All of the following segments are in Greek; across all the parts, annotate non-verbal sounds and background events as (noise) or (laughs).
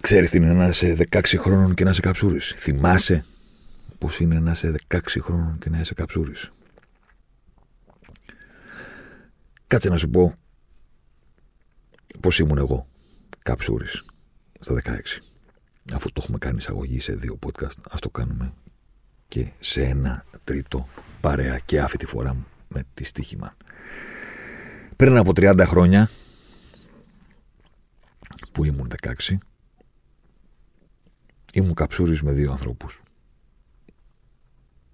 Ξέρεις τι είναι να είσαι 16 χρόνων και να είσαι καψούρης. Θυμάσαι πώς είναι να είσαι 16 χρόνων και να είσαι καψούρης. Κάτσε να σου πω πώς ήμουν εγώ καψούρης στα 16. Αφού το έχουμε κάνει εισαγωγή σε δύο podcast, ας το κάνουμε και σε ένα τρίτο παρέα και αυτή τη φορά με τη στοίχημα. Πριν από 30 χρόνια που ήμουν 16 ήμουν καψούρης με δύο ανθρώπους.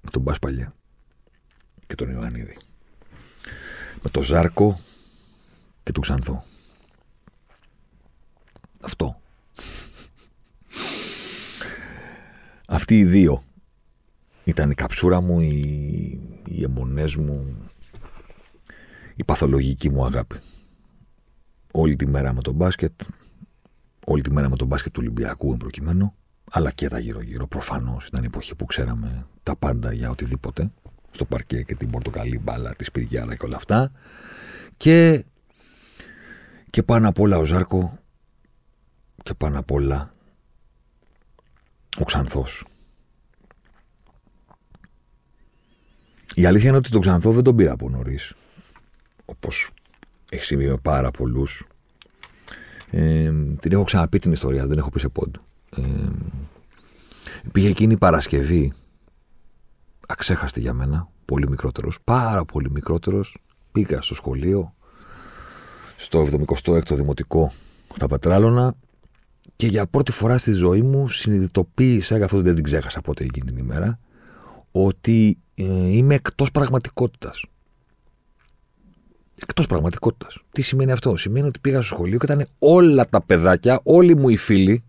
Με τον Μπάσπαλια και τον Ιωαννίδη με το Ζάρκο και το Ξανθό. Αυτό. Αυτοί οι δύο ήταν η καψούρα μου, οι, οι αιμονές μου, η παθολογική μου αγάπη. Όλη τη μέρα με τον μπάσκετ, όλη τη μέρα με τον μπάσκετ του Ολυμπιακού εμπροκειμένου, αλλά και τα γύρω-γύρω. Προφανώς ήταν η εποχή που ξέραμε τα πάντα για οτιδήποτε στο παρκέ και την πορτοκαλί μπάλα, τη σπυριάρα και όλα αυτά. Και, και πάνω απ' όλα ο Ζάρκο και πάνω απ' όλα ο Ξανθός. Η αλήθεια είναι ότι τον Ξανθό δεν τον πήρα από νωρίς. Όπως έχει συμβεί με πάρα πολλούς. Ε, την έχω ξαναπεί την ιστορία, δεν έχω πει σε πόντου. Ε, πήγε εκείνη η Παρασκευή αξέχαστη για μένα, πολύ μικρότερος, πάρα πολύ μικρότερος, πήγα στο σχολείο, στο 76ο Δημοτικό στα Πετράλωνα και για πρώτη φορά στη ζωή μου συνειδητοποίησα, αυτό δεν την ξέχασα πότε εκείνη την ημέρα, ότι ε, είμαι εκτός πραγματικότητας. Εκτός πραγματικότητας. Τι σημαίνει αυτό, Σημαίνει ότι πήγα στο σχολείο και ήταν όλα τα παιδάκια, όλοι μου οι φίλοι,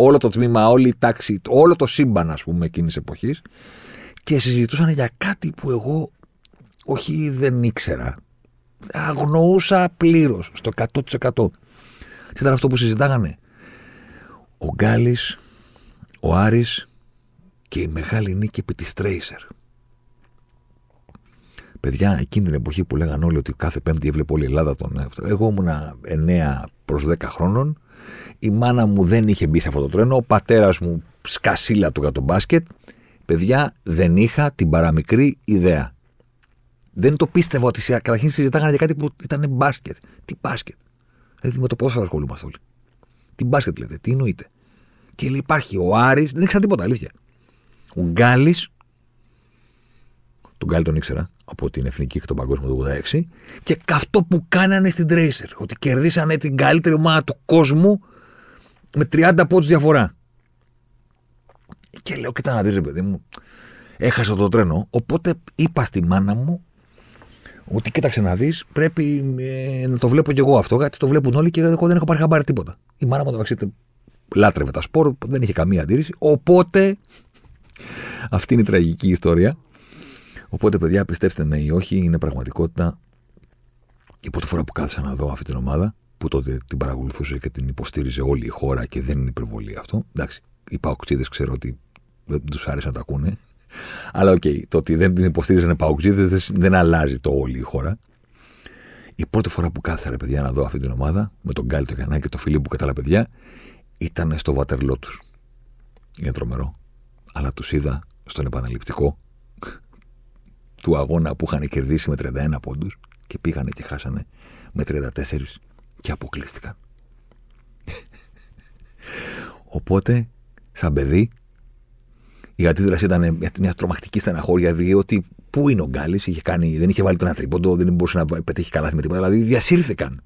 όλο το τμήμα, όλη η τάξη, όλο το σύμπαν, ας πούμε, εκείνης εποχής, και συζητούσαν για κάτι που εγώ όχι δεν ήξερα. Αγνοούσα πλήρως στο 100%. Τι ήταν αυτό που συζητάγανε; Ο Γκάλης, ο Άρης και η μεγάλη νίκη επί της Τρέισερ. Παιδιά, εκείνη την εποχή που λέγανε όλοι ότι κάθε Πέμπτη έβλεπε όλη η Ελλάδα τον εαυτό. Εγώ ήμουν 9 προς 10 χρόνων. Η μάνα μου δεν είχε μπει σε αυτό το τρένο. Ο πατέρας μου σκασίλα του για τον μπάσκετ. Παιδιά, δεν είχα την παραμικρή ιδέα. Δεν το πίστευα ότι καταρχήν συζητάγανε για κάτι που ήταν μπάσκετ. Τι μπάσκετ; Δηλαδή με το πόσο ασχολούμαστε όλοι. Τι μπάσκετ λέτε, τι εννοείται. Και λέει, υπάρχει ο Άρης, δεν ήξερα τίποτα, αλήθεια. Ο Γκάλης, τον Γκάλη τον ήξερα από την Εθνική και τον Παγκόσμιο του 86, και αυτό που κάνανε στην Tracer. Ότι κερδίσανε την καλύτερη ομάδα του κόσμου με 30 πόντους διαφορά. Και λέω, κοίτα να δεις ρε παιδί μου, έχασα το τρένο, οπότε είπα στη μάνα μου ότι κοίταξε να δεις, πρέπει ε, να το βλέπω κι εγώ αυτό, γιατί το βλέπουν όλοι και εγώ δεν έχω πάρει χαμπάρι τίποτα. Η μάνα μου το αξίτε λάτρευε τα σπορ, δεν είχε καμία αντίρρηση. Οπότε, αυτή είναι η τραγική ιστορία. Οπότε, παιδιά, πιστέψτε με ή όχι, είναι πραγματικότητα. Η πρώτη φορά που κάθισα να δω αυτή την ομάδα, που τότε την παρακολουθούσε και την υποστήριζε όλη η χώρα και δεν είναι υπερβολή αυτό. Εντάξει, οι παοκτσήδες ξέρω ότι δεν τους άρεσε να τα ακούνε. Αλλά οκ, okay, το ότι δεν την υποστήριζαν παοκτσήδες δεν, δεν αλλάζει το όλη η χώρα. Η πρώτη φορά που κάθισα ρε παιδιά να δω αυτή την ομάδα, με τον Γκάλη, τον Γιαννάκη και τον Φιλίππου και τα άλλα παιδιά, ήταν στο βατερλό τους. Είναι τρομερό. Αλλά τους είδα στον επαναληπτικό του αγώνα που είχαν κερδίσει με 31 πόντους και πήγανε και χάσανε με 34 και αποκλείστηκαν. Οπότε, σαν παιδί, η αντίδραση ήταν μια τρομακτική στεναχώρια, διότι πού είναι ο Γκάλης, δεν είχε βάλει τον ένα δεν μπορούσε να πετύχει καλά με τίποτα. Δηλαδή διασύρθηκαν.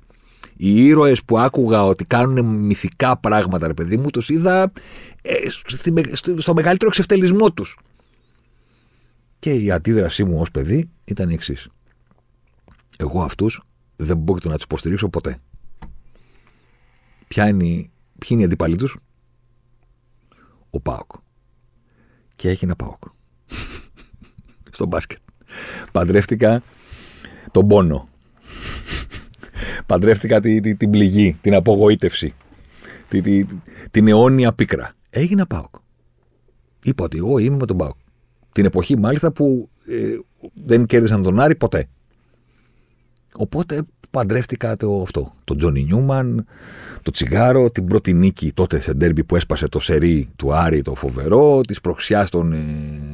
Οι ήρωες που άκουγα ότι κάνουν μυθικά πράγματα, ρε παιδί μου, τους είδα ε, στο μεγαλύτερο εξευτελισμό τους. Και η αντίδρασή μου ως παιδί ήταν η εξής. Εγώ αυτούς δεν πρόκειται να τους υποστηρίξω ποτέ. Ποια είναι, η- ποιοι είναι οι αντίπαλοι τους, ο Πάοκ. Και έγινε Πάοκ. (laughs) Στο μπάσκετ. Παντρεύτηκα τον πόνο. (laughs) Παντρεύτηκα τη, τη- την πληγή, την απογοήτευση, τη, τη- την αιώνια πίκρα. Έγινα Πάοκ. Είπα ότι εγώ είμαι με τον Πάοκ. Την εποχή μάλιστα που ε, δεν κέρδισαν τον Άρη ποτέ. Οπότε παντρεύτηκα το αυτό. Τον Τζόνι Νιούμαν, το τσιγάρο, την πρώτη νίκη τότε σε ντέρμπι που έσπασε το σερί του Άρη το φοβερό, της προξιάς των ε,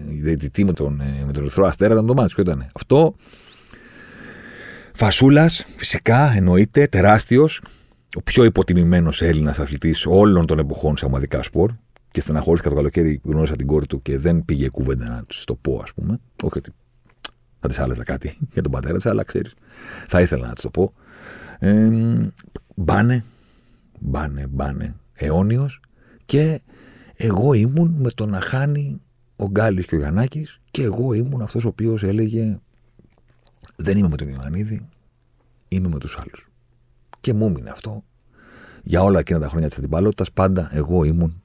διαιτητή με τον, ε, με τον Ερυθρό Αστέρα. Ήταν το μάτι. Ποιο ήταν. Αυτό. Φασούλας, φυσικά, εννοείται, τεράστιος. Ο πιο υποτιμημένος Έλληνας αθλητής όλων των εποχών σε ομαδικά σπορ. Και στεναχωρήθηκα το καλοκαίρι που γνώρισα την κόρη του και δεν πήγε η κουβέντα να τη το πω, ας πούμε. Όχι ότι θα τη άλλαζα κάτι (laughs) για τον πατέρα της, αλλά ξέρεις. Θα ήθελα να της το πω. Ε, μπάνε, μπάνε, μπάνε. Αιώνιος. Και εγώ ήμουν με το να χάνει ο Γκάλης και ο Γιαννάκης και εγώ ήμουν αυτός ο οποίος έλεγε δεν είμαι με τον Ιωαννίδη, είμαι με τους άλλους. Και μου έμεινε αυτό. Για όλα εκείνα τα χρόνια της αντιπαλότητας πάντα εγώ ήμουν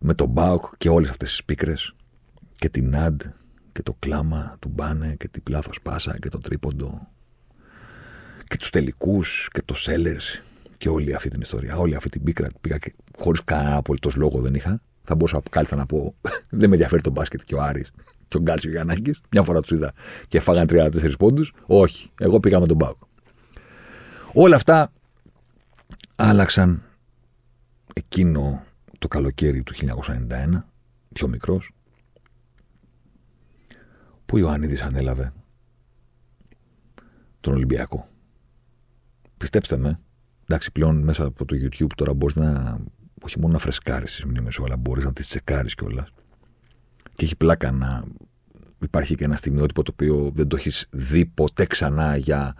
με τον Μπάουκ και όλες αυτές τις πίκρες και την Ναντ και το κλάμα του Μπάνε και την πλάθος πάσα και το τρίποντο και τους τελικούς και το Σέλερς και όλη αυτή την ιστορία, όλη αυτή την πίκρα πήγα και χωρίς κανένα απολύτως λόγο δεν είχα. Θα μπορούσα κάλλιστα να πω (laughs) δεν με ενδιαφέρει το μπάσκετ και ο Άρης και ο Γκάλης και ο Γιαννάκης. Μια φορά τους είδα και φάγαν 34 πόντους. Όχι, εγώ πήγα με τον Μπάουκ. Όλα αυτά άλλαξαν εκείνο το καλοκαίρι του 1991, πιο μικρός, που ο Ιωάννιδης ανέλαβε τον Ολυμπιακό; Πιστέψτε με, εντάξει πλέον μέσα από το YouTube τώρα μπορείς να, όχι μόνο να φρεσκάρεις τις μνήμες σου, αλλά μπορείς να τις τσεκάρεις κιόλας. Και έχει πλάκα να υπάρχει και ένα στιγμιότυπο το οποίο δεν το έχεις δει ποτέ ξανά για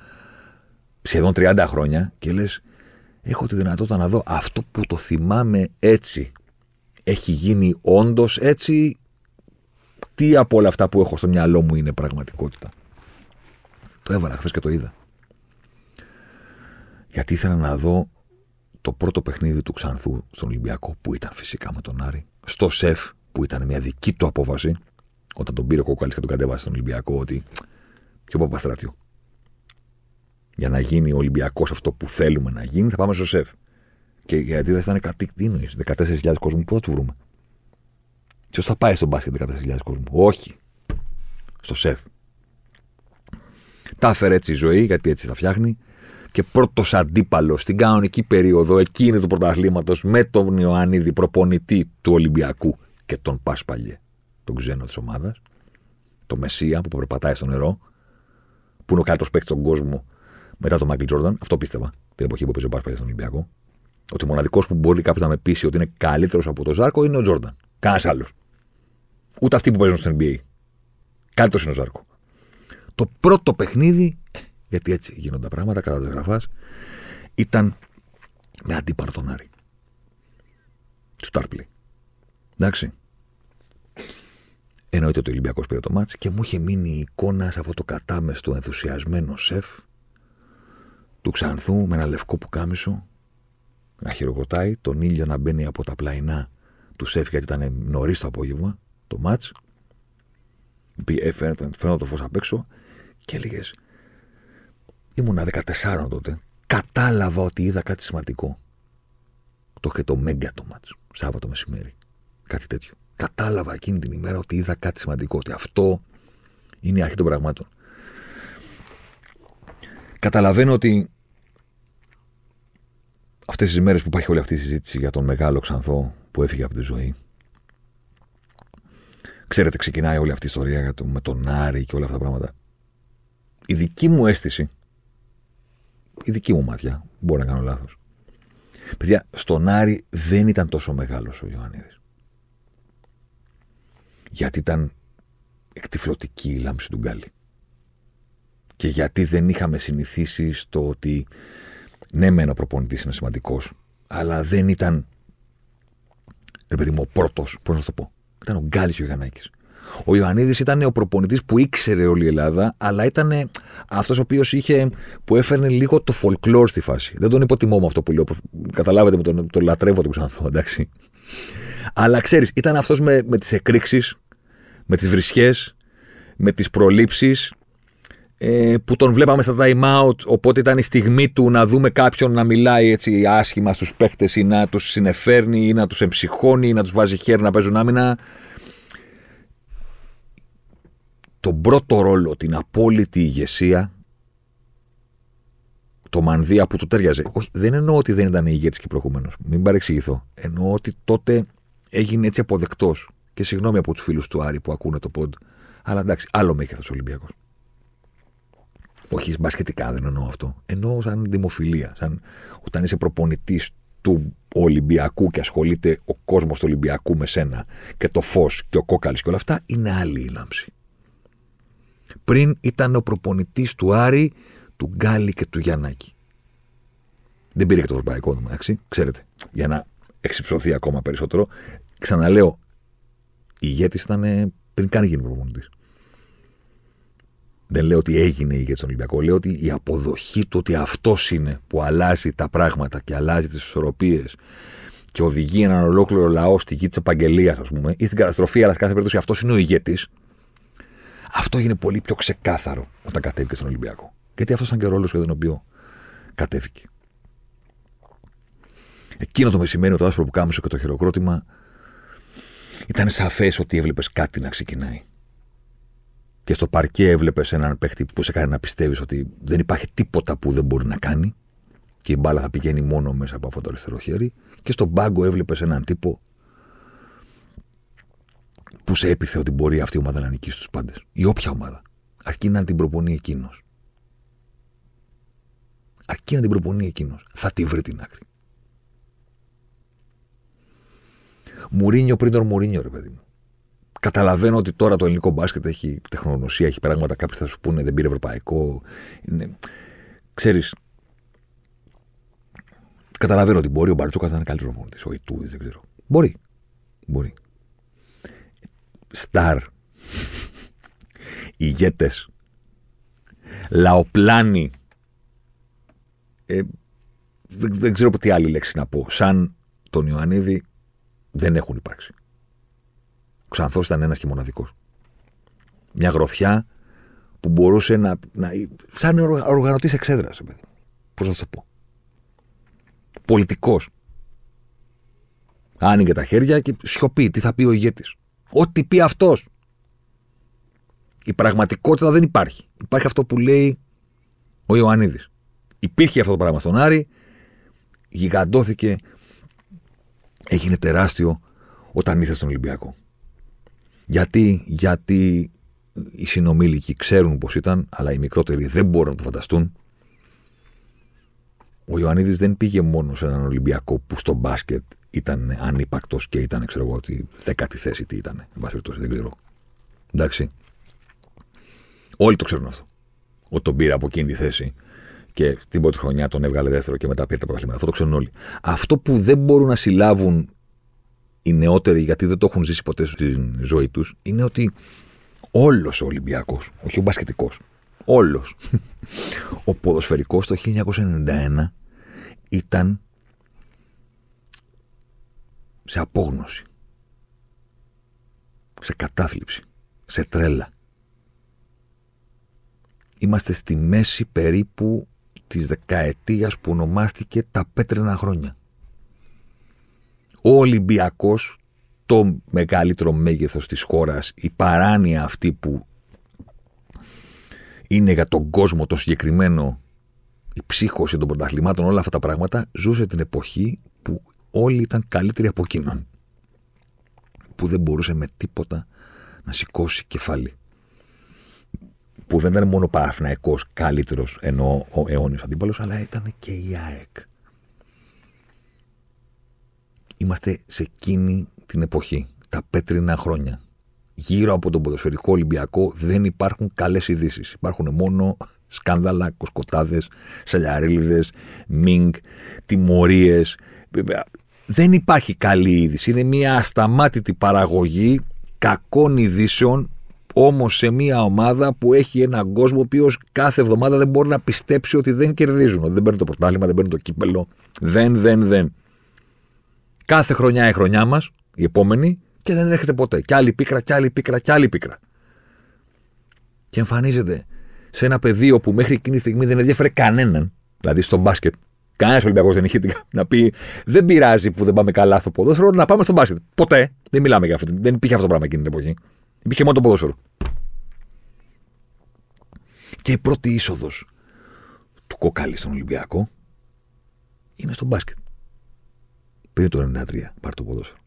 σχεδόν 30 χρόνια και λες έχω τη δυνατότητα να δω αυτό που το θυμάμαι έτσι έχει γίνει όντως έτσι τι από όλα αυτά που έχω στο μυαλό μου είναι πραγματικότητα. Το έβαλα χθες και το είδα. Γιατί ήθελα να δω το πρώτο παιχνίδι του Ξανθού στον Ολυμπιακό που ήταν φυσικά με τον Άρη. Στο ΣΕΦ που ήταν μια δική του απόφαση όταν τον πήρε ο Κόκαλης και τον κατέβασε στον Ολυμπιακό ότι πιο Παπαστράτιο. Για να γίνει ο Ολυμπιακός αυτό που θέλουμε να γίνει, θα πάμε στο ΣΕΦ. Και γιατί δεν ήταν κάτι, τι εννοείς, 14.000 κόσμου, πού θα τους βρούμε. Ποιος θα πάει στο μπάσκετ 14.000 κόσμου. Όχι. Στο ΣΕΦ. Τα έφερε έτσι η ζωή, γιατί έτσι τα φτιάχνει. Και πρώτος αντίπαλος στην κανονική περίοδο εκείνη του πρωταθλήματος με τον Ιωαννίδη, προπονητή του Ολυμπιακού και τον Πάσπαλιε, τον ξένο της ομάδας. Το Μεσία που περπατάει στο νερό, που είναι ο καλύτερος παίκτης στον κόσμο μετά τον Μάικλ Τζόρνταν. Αυτό πίστευα την εποχή που παίζει ο Πάσπαλιε στον Ολυμπιακό. Ότι ο μοναδικός που μπορεί κάποιος να με πείσει ότι είναι καλύτερος από τον Ζάρκο είναι ο Τζόρνταν. Κανένας άλλος. Ούτε αυτοί που παίζουν στο NBA. Καλύτερο είναι ο Ζάρκο. Το πρώτο παιχνίδι, γιατί έτσι γίνονται τα πράγματα κατά τη γραφάς, ήταν με αντίπαλο τον Άρη. Του Τάρπλη. Εντάξει. Εννοείται ότι ο Ολυμπιακός πήρε το μάτς και μου είχε μείνει η εικόνα σε αυτό το κατάμεστο ενθουσιασμένο σεφ του Ξανθού με ένα λευκό πουκάμισο να χειροκροτάει, τον ήλιο να μπαίνει από τα πλαϊνά τους σεφ γιατί ήταν νωρίς το απόγευμα το μάτς φαίνονταν το φως απ' έξω και έλεγες. Ήμουνα 14 τότε. Κατάλαβα ότι είδα κάτι σημαντικό. Το είχε το Μέγκα το μάτς, Σάββατο μεσημέρι. Κάτι τέτοιο. Κατάλαβα εκείνη την ημέρα ότι είδα κάτι σημαντικό. Ότι αυτό είναι η αρχή των πραγμάτων. Καταλαβαίνω ότι αυτές τις μέρες που υπάρχει όλη αυτή η συζήτηση για τον μεγάλο Ξανθό που έφυγε από τη ζωή Ξέρετε, ξεκινάει όλη αυτή η ιστορία για το, με τον Άρη και όλα αυτά τα πράγματα. Η δική μου αίσθηση, η δική μου μάτια, μπορεί να κάνω λάθος. Παιδιά, στον Άρη δεν ήταν τόσο μεγάλος ο Ιωαννίδης. Γιατί ήταν εκτιφλωτική η λάμψη του Γκάλι. Και γιατί δεν είχαμε συνηθίσει στο ότι ναι, μεν ο προπονητής είναι σημαντικός, αλλά δεν ήταν. Ρε παιδί μου, ο πρώτος, πώς να το πω. Ήταν ο Γκάλης και ο Γιαννάκης. Ο Ιωαννίδης ήταν ο προπονητής που ήξερε όλη η Ελλάδα, αλλά ήταν αυτός ο οποίος είχε. που έφερνε λίγο το folklore στη φάση. Δεν τον υποτιμώ με αυτό που λέω. Καταλάβετε, με τον, τον λατρεύω τον Ξανθό, εντάξει. Αλλά ξέρεις, ήταν αυτός με, με τις εκρήξεις, με τις βρισχές, με τις προλήψεις, ε, που τον βλέπαμε στα time out, οπότε ήταν η στιγμή του να δούμε κάποιον να μιλάει έτσι άσχημα στους παίχτες ή να τους συνεφέρνει ή να τους εμψυχώνει ή να τους βάζει χέρι να παίζουν άμυνα. Τον πρώτο ρόλο, την απόλυτη ηγεσία, το μανδύα που του τέριαζε. Όχι, δεν εννοώ ότι δεν ήταν ηγέτης και προηγούμενος. Μην παρεξηγηθώ. Εννοώ ότι τότε έγινε έτσι αποδεκτός. Και συγγνώμη από τους φίλους του Άρη που ακούνε το πόντ. Αλλά εντάξει, άλλο μέγεθος Ολυμπιακός. Όχι μπασκετικά δεν εννοώ αυτό. Εννοώ σαν δημοφιλία. Σαν όταν είσαι προπονητής του Ολυμπιακού και ασχολείται ο κόσμος του Ολυμπιακού με σένα και το φως και ο κόκαλης και όλα αυτά, είναι άλλη η λάμψη. Πριν ήταν ο προπονητής του Άρη, του Γκάλι και του Γιαννάκη. Δεν πήρε και το ευρωπαϊκό όνομα, εντάξει. Ξέρετε, για να εξυψωθεί ακόμα περισσότερο. Ξαναλέω, ηγέτη ήταν πριν καν γίνει προπονητής. Δεν λέω ότι έγινε ηγέτης στον Ολυμπιακό. Λέω ότι η αποδοχή του ότι αυτός είναι που αλλάζει τα πράγματα και αλλάζει τις ισορροπίες και οδηγεί έναν ολόκληρο λαό στη γη της επαγγελίας, ας πούμε, ή στην καταστροφή, αλλά σε κάθε περίπτωση αυτός είναι ο ηγέτης. Αυτό έγινε πολύ πιο ξεκάθαρο όταν κατέβηκε στον Ολυμπιακό. Γιατί αυτός ήταν και ο ρόλος για τον οποίο κατέβηκε. Εκείνο το μεσημέρι, το άσπρο που κάμισε και το χειροκρότημα, ήταν σαφές ότι έβλεπες κάτι να ξεκινάει και στο παρκέ έβλεπες έναν παίχτη που σε κάνει να πιστεύεις ότι δεν υπάρχει τίποτα που δεν μπορεί να κάνει και η μπάλα θα πηγαίνει μόνο μέσα από αυτό το αριστερό χέρι. Και στον πάγκο έβλεπες έναν τύπο που σε έπιθε ότι μπορεί αυτή η ομάδα να νικήσει τους πάντες. Η όποια ομάδα. Αρκεί να την προπονεί εκείνος. Αρκεί να την προπονεί εκείνος. Θα τη βρει την άκρη. Μουρίνιο πριν τον Μουρίνιο, ρε παιδί μου. Καταλαβαίνω ότι τώρα το ελληνικό μπάσκετ έχει τεχνογνωσία, έχει πράγματα. Κάποιοι θα σου πούνε δεν πήρε ευρωπαϊκό. Είναι... Ξέρεις. Καταλαβαίνω ότι μπορεί ο Μπαρτσόκα να είναι καλύτερος μόνο τη. Ο Ιτούδης, δεν ξέρω. Μπορεί. Μπορεί. Σταρ. (laughs) Ηγέτες. Λαοπλάνοι. Ε, δεν, δεν ξέρω τι άλλη λέξη να πω. Σαν τον Ιωαννίδη δεν έχουν υπάρξει. Ο Ξανθός ήταν ένας και μοναδικός. Μια γροθιά που μπορούσε να. να σαν οργανωτής εξέδρα, παιδί. Πώς να το πω. Πολιτικός. Άνοιγε τα χέρια και σιωπή. Τι θα πει ο ηγέτης. Ό,τι πει αυτός. Η πραγματικότητα δεν υπάρχει. Υπάρχει αυτό που λέει ο Ιωαννίδης. Υπήρχε αυτό το πράγμα στον Άρη, γιγαντώθηκε, έγινε τεράστιο όταν ήρθε στον Ολυμπιακό. Γιατί, γιατί οι συνομήλικοι ξέρουν πώς ήταν, αλλά οι μικρότεροι δεν μπορούν να το φανταστούν. Ο Ιωαννίδης δεν πήγε μόνο σε έναν Ολυμπιακό που στο μπάσκετ ήταν ανύπακτο και ήταν, ξέρω εγώ, ότι δέκατη θέση τι ήταν. Εν δεν ξέρω. Εντάξει. Όλοι το ξέρουν αυτό. Ότι τον πήρε από εκείνη τη θέση και την πρώτη χρονιά τον έβγαλε δεύτερο και μετά πήρε τα πρωταθλήματα. Αυτό το ξέρουν όλοι. Αυτό που δεν μπορούν να συλλάβουν οι νεότεροι, γιατί δεν το έχουν ζήσει ποτέ στη ζωή τους, είναι ότι όλος ο Ολυμπιακός, όχι ο μπασκετικός, όλος ο ποδοσφαιρικός το 1991 ήταν σε απόγνωση, σε κατάθλιψη, σε τρέλα. Είμαστε στη μέση περίπου της δεκαετίας που ονομάστηκε τα πέτρινα χρόνια ο Ολυμπιακός, το μεγαλύτερο μέγεθος της χώρας, η παράνοια αυτή που είναι για τον κόσμο το συγκεκριμένο, η ψύχωση των πρωταθλημάτων, όλα αυτά τα πράγματα, ζούσε την εποχή που όλοι ήταν καλύτεροι από εκείνον. Που δεν μπορούσε με τίποτα να σηκώσει κεφάλι. Που δεν ήταν μόνο Παναθηναϊκός καλύτερος ενώ ο αιώνιος αντίπαλος, αλλά ήταν και η ΑΕΚ. Είμαστε σε εκείνη την εποχή, τα πέτρινα χρόνια. Γύρω από τον ποδοσφαιρικό Ολυμπιακό δεν υπάρχουν καλές ειδήσεις. Υπάρχουν μόνο σκάνδαλα, κοσκοτάδες, σαλιαρίλιδες, μινγκ, τιμωρίες. Δεν υπάρχει καλή είδηση. Είναι μια ασταμάτητη παραγωγή κακών ειδήσεων Όμως σε μια ομάδα που έχει έναν κόσμο ο οποίος κάθε εβδομάδα δεν μπορεί να πιστέψει ότι δεν κερδίζουν. Ότι δεν παίρνουν το πρωτάθλημα, δεν παίρνουν το κύπελο. Δεν, δεν, δεν. Κάθε χρονιά η χρονιά μας, η επόμενη, και δεν έρχεται ποτέ. Κι άλλη πίκρα, κι άλλη πίκρα, κι άλλη πίκρα. Και εμφανίζεται σε ένα πεδίο που μέχρι εκείνη τη στιγμή δεν ενδιαφέρε κανέναν, δηλαδή στο μπάσκετ. Κανένας Ολυμπιακός δεν είχε να πει Δεν πειράζει που δεν πάμε καλά στο ποδόσφαιρο, να πάμε στο μπάσκετ. Ποτέ. Δεν μιλάμε για αυτό. Δεν υπήρχε αυτό το πράγμα εκείνη την εποχή. Υπήρχε μόνο το ποδόσφαιρο. Και η πρώτη είσοδος του κοκάλι στον Ολυμπιακό είναι στο μπάσκετ. Πριν το 93 πάρει το ποδόσφαιρο.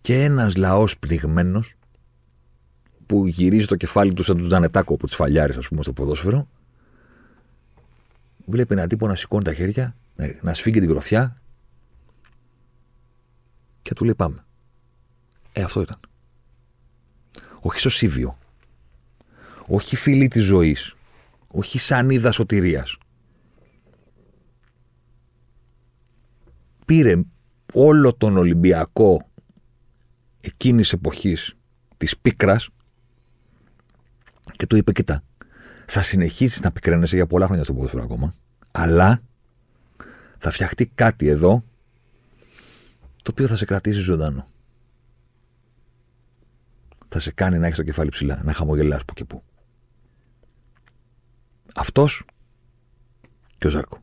Και ένας λαός πνιγμένος που γυρίζει το κεφάλι του σαν του Τζανετάκο από τι φαλιάρε, ας πούμε, στο ποδόσφαιρο, βλέπει έναν τύπο να σηκώνει τα χέρια, να σφίγγει την κροθιά και του λέει πάμε. Ε, αυτό ήταν. Όχι σωσίβιο. Όχι φίλη της ζωής. Όχι σανίδα σωτηρίας. Πήρε όλο τον Ολυμπιακό εκείνης εποχής της πίκρας και του είπε κοιτά θα συνεχίσεις να πικραίνεσαι για πολλά χρόνια στο ποδόσφαιρο ακόμα αλλά θα φτιαχτεί κάτι εδώ το οποίο θα σε κρατήσει ζωντανό θα σε κάνει να έχεις το κεφάλι ψηλά, να χαμογελάς που και που. Αυτός και ο Ζάρκο.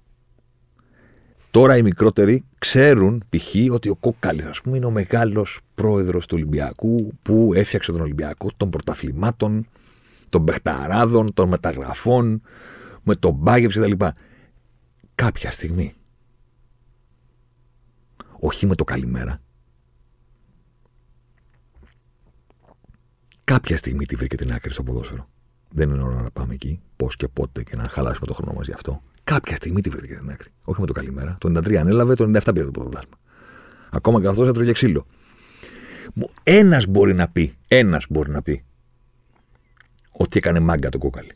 Τώρα οι μικρότεροι ξέρουν π.χ. ότι ο Κόκκαλης, ας πούμε, είναι ο μεγάλος πρόεδρος του Ολυμπιακού που έφτιαξε τον Ολυμπιακό των πρωταθλημάτων, των παιχταράδων, των μεταγραφών, με τον Μπάγευση κτλ. Κάποια στιγμή, όχι με το καλημέρα, Κάποια στιγμή τη βρήκε την άκρη στο ποδόσφαιρο. Δεν είναι ώρα να πάμε εκεί, πώς και πότε και να χαλάσουμε το χρόνο μας γι' αυτό. Κάποια στιγμή τη βρήκε την άκρη. Όχι με το καλημέρα. Το 93 ανέλαβε, το 97 πήρε το πρωτοβλάσμα. Ακόμα και αυτός έτρωγε ξύλο. Ένας μπορεί να πει, ένας μπορεί να πει ότι έκανε μάγκα το κόκαλι.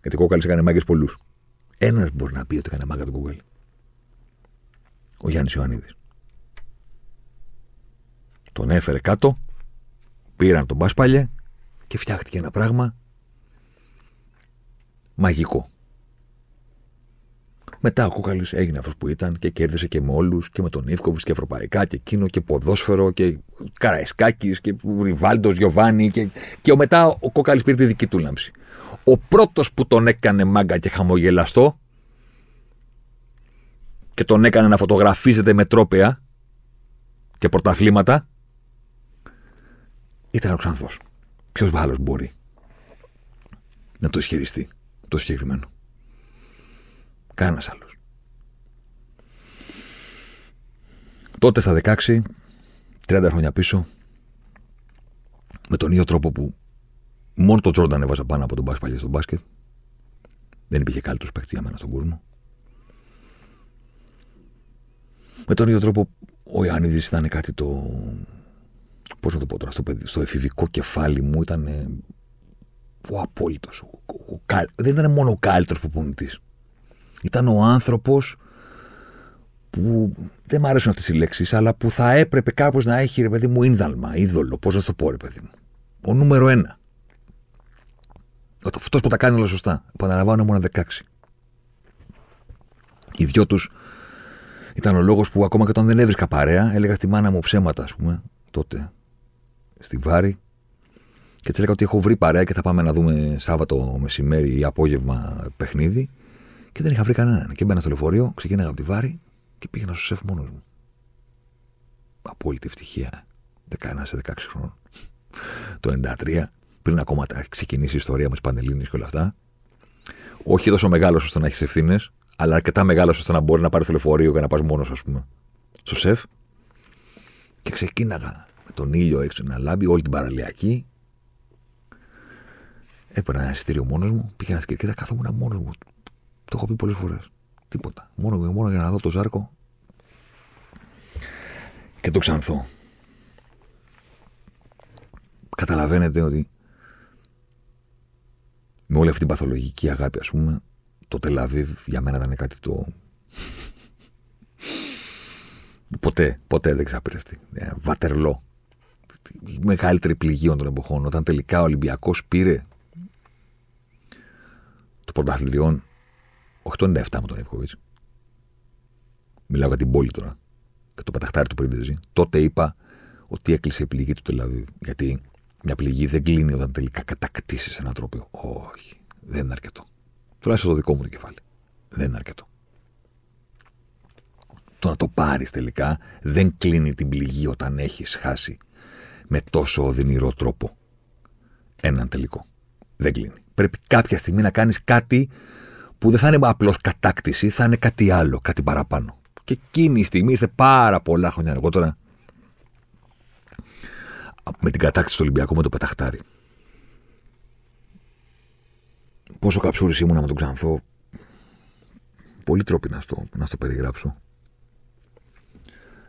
Γιατί ο κόκαλις έκανε μάγκες πολλούς. Ένας μπορεί να πει ότι έκανε μάγκα το κόκαλι. Ο Γιάννης Ιωαννίδης. Τον έφερε κάτω Πήραν τον Πάσπαλιε και φτιάχτηκε ένα πράγμα μαγικό. Μετά ο Κούκαλη έγινε αυτός που ήταν και κέρδισε και με όλους και με τον Ιβκοβιτ και ευρωπαϊκά και εκείνο και ποδόσφαιρο και Καραϊσκάκης και Ριβάλντος Γιοβάνι και, και μετά ο Κούκαλη πήρε τη δική του λάμψη. Ο πρώτος που τον έκανε μάγκα και χαμογελαστό και τον έκανε να φωτογραφίζεται με τρόπεα και πρωταθλήματα ήταν ο Ξανθός. Ποιος άλλος μπορεί να το ισχυριστεί το συγκεκριμένο; Κανένα άλλο. Τότε στα 16, 30 χρόνια πίσω, με τον ίδιο τρόπο που μόνο το Τζόρνταν έβαζα πάνω από τον μπάσκετ στο μπάσκετ, δεν υπήρχε καλύτερο παίκτη για μένα στον κόσμο. Με τον ίδιο τρόπο ο Ιωάννιδης ήταν κάτι το Πώ να το πω τώρα, στο, στο εφηβικό κεφάλι μου ήταν ε, ο απόλυτο. Δεν ήταν μόνο ο καλύτερο προπονητή. Ήταν ο άνθρωπος που δεν μου αρέσουν αυτές οι λέξεις, αλλά που θα έπρεπε κάπως να έχει ρε παιδί μου ίνδαλμα, είδωλο. Πώς να το πω, ρε παιδί μου. Ο νούμερο ένα. Αυτός που τα κάνει όλα σωστά. Επαναλαμβάνω, ήμουν 16. Οι δυο τους ήταν ο λόγος που ακόμα και όταν δεν έβρισκα παρέα, έλεγα στη μάνα μου ψέματα, ας πούμε, τότε στη Βάρη και της έλεγα ότι έχω βρει παρέα και θα πάμε να δούμε Σάββατο μεσημέρι ή απόγευμα παιχνίδι. Και δεν είχα βρει κανέναν. Και μπαίνα στο λεωφορείο, ξεκίναγα από τη Βάρη και πήγαινα στο σεφ μόνος μου. Απόλυτη ευτυχία. 19 σε 16 χρόνων. (laughs) το 93, πριν ακόμα τα ξεκινήσει η ιστορία με τι Πανελίνε και όλα αυτά. Όχι τόσο μεγάλος ώστε να έχεις ευθύνες, αλλά αρκετά μεγάλος ώστε να μπορεί να πάρεις το λεωφορείο και να πας μόνος, ας πούμε, στο σεφ. Και ξεκίναγα τον ήλιο έξω να λάμπει, όλη την παραλιακή. Έπαιρνα ένα εισιτήριο μόνος μου, πήγαινα στην κερκίδα, καθόμουν μόνος μου. Το έχω πει πολλές φορές. Τίποτα. Μόνο, μόνο για να δω το ζάρκο και το ξανθώ. Καταλαβαίνετε ότι με όλη αυτή την παθολογική αγάπη, ας πούμε, το Τελαβίβ για μένα ήταν κάτι το. Ποτέ, ποτέ δεν ξαπρέστη. Ε, Βατερλό. Η μεγαλύτερη πληγή των εποχών. Όταν τελικά ο Ολυμπιακός πήρε το πρωταθλητριών 897 με τον Εύκοβιτ. Μιλάω για την πόλη τώρα. Και το πεταχτάρι του Πρίντεζη. Τότε είπα ότι έκλεισε η πληγή του Τελαβή. Γιατί μια πληγή δεν κλείνει όταν τελικά κατακτήσεις ένα τρόπο. Όχι. Δεν είναι αρκετό. Τουλάχιστον το δικό μου το κεφάλι. Δεν είναι αρκετό. Το να το πάρεις τελικά δεν κλείνει την πληγή όταν έχεις χάσει με τόσο οδυνηρό τρόπο έναν τελικό. Δεν κλείνει. Πρέπει κάποια στιγμή να κάνεις κάτι που δεν θα είναι απλώς κατάκτηση, θα είναι κάτι άλλο, κάτι παραπάνω. Και εκείνη η στιγμή ήρθε πάρα πολλά χρόνια αργότερα με την κατάκτηση του Ολυμπιακού με το πεταχτάρι. Πόσο καψούρης ήμουνα με τον Ξανθό. Πολλοί τρόποι να στο, να στο περιγράψω.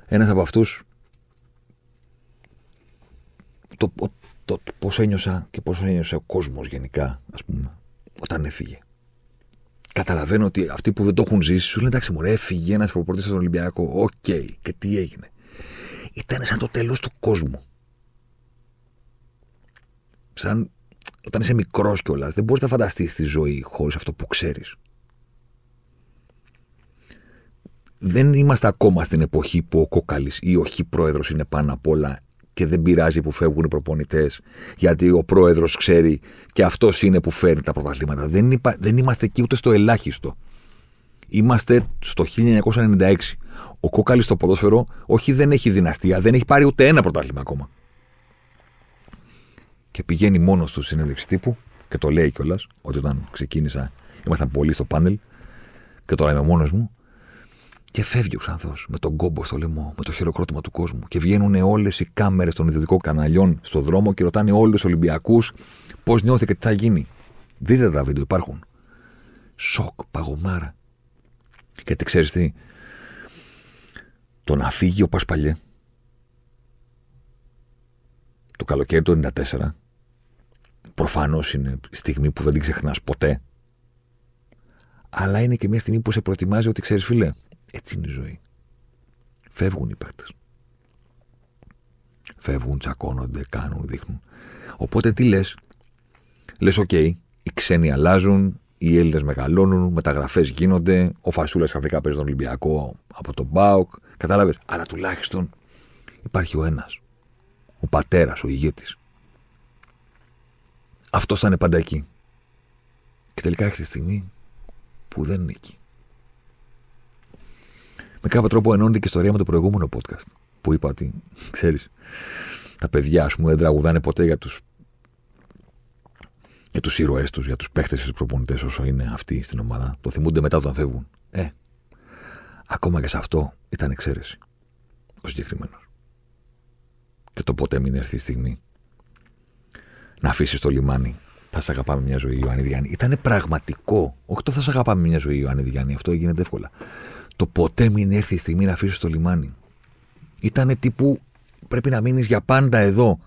Ένας από αυτούς. Το, το, το, πώς ένιωσα και πώς ένιωσε ο κόσμος γενικά, ας πούμε, όταν έφυγε. Καταλαβαίνω ότι αυτοί που δεν το έχουν ζήσει σου λένε εντάξει, μου έφυγε ένας προπονητής στον Ολυμπιακό. Οκ, okay. και τι έγινε. Ήταν σαν το τέλος του κόσμου. Σαν όταν είσαι μικρός κιόλας, δεν μπορείς να φανταστείς τη ζωή χωρίς αυτό που ξέρεις. Δεν είμαστε ακόμα στην εποχή που ο Κόκκαλης ή ο χι πρόεδρος είναι πάνω απ' όλα και δεν πειράζει που φεύγουν οι προπονητές, γιατί ο πρόεδρος ξέρει και αυτός είναι που φέρνει τα πρωταθλήματα. Δεν, είπα, δεν είμαστε εκεί ούτε στο ελάχιστο. Είμαστε στο 1996. Ο κόκαλης στο ποδόσφαιρο, όχι δεν έχει δυναστεία, δεν έχει πάρει ούτε ένα πρωτάθλημα ακόμα και πηγαίνει μόνος του συνέντευξη τύπου και το λέει κιόλας ότι όταν ξεκίνησα ήμασταν πολλοί στο πάνελ και τώρα είμαι μόνος μου. Και φεύγει ο Ξανθό με τον κόμπο στο λαιμό, με το χειροκρότημα του κόσμου. Και βγαίνουν όλες οι κάμερες των ιδιωτικών καναλιών στο δρόμο και ρωτάνε όλους τους Ολυμπιακούς πώς νιώθηκε, τι θα γίνει. Δείτε τα βίντεο, υπάρχουν. Σοκ, παγωμάρα. Και τι ξέρεις τι; Το να φύγει ο Πασπαλιέ το καλοκαίρι του 1994 Προφανώς είναι στιγμή που δεν την ξεχνάς ποτέ. Αλλά είναι και μια στιγμή που σε προετοιμάζει ότι ξέρεις, φίλε, έτσι είναι η ζωή. Φεύγουν οι παίκτες. Φεύγουν, τσακώνονται, κάνουν, δείχνουν. Οπότε τι λες, λες, οκ, οι ξένοι αλλάζουν, οι Έλληνες μεγαλώνουν, μεταγραφές γίνονται, ο Φασούλας ξαφνικά παίζει τον Ολυμπιακό από τον ΠΑΟΚ. Κατάλαβες; Αλλά τουλάχιστον υπάρχει ο ένας. Ο πατέρας, ο ηγέτης. Αυτός θα είναι πάντα εκεί. Και τελικά έχει τη στιγμή που δεν είναι εκεί. Με κάποιο τρόπο ενώνεται και η ιστορία με το προηγούμενο podcast. Που είπα ότι, ξέρεις, τα παιδιά, ας πούμε, δεν τραγουδάνε ποτέ για του για τους ήρωές τους, για τους παίχτες και προπονητές όσο είναι αυτοί στην ομάδα. Το θυμούνται μετά όταν φεύγουν. Ε, ακόμα και σε αυτό ήταν εξαίρεση. Ο συγκεκριμένος. Και το ποτέ μην έρθει η στιγμή να αφήσεις το λιμάνι. Θα σε αγαπάμε μια ζωή, Ιωάννη Διάννη. Ήταν πραγματικό. Όχι το θα σε αγαπάμε μια ζωή, Ιωάννη Διάννη. Αυτό έγινε εύκολα. Το ποτέ μην έρθει η στιγμή να αφήσει το λιμάνι. Ήταν τύπου πρέπει να μείνεις για πάντα εδώ.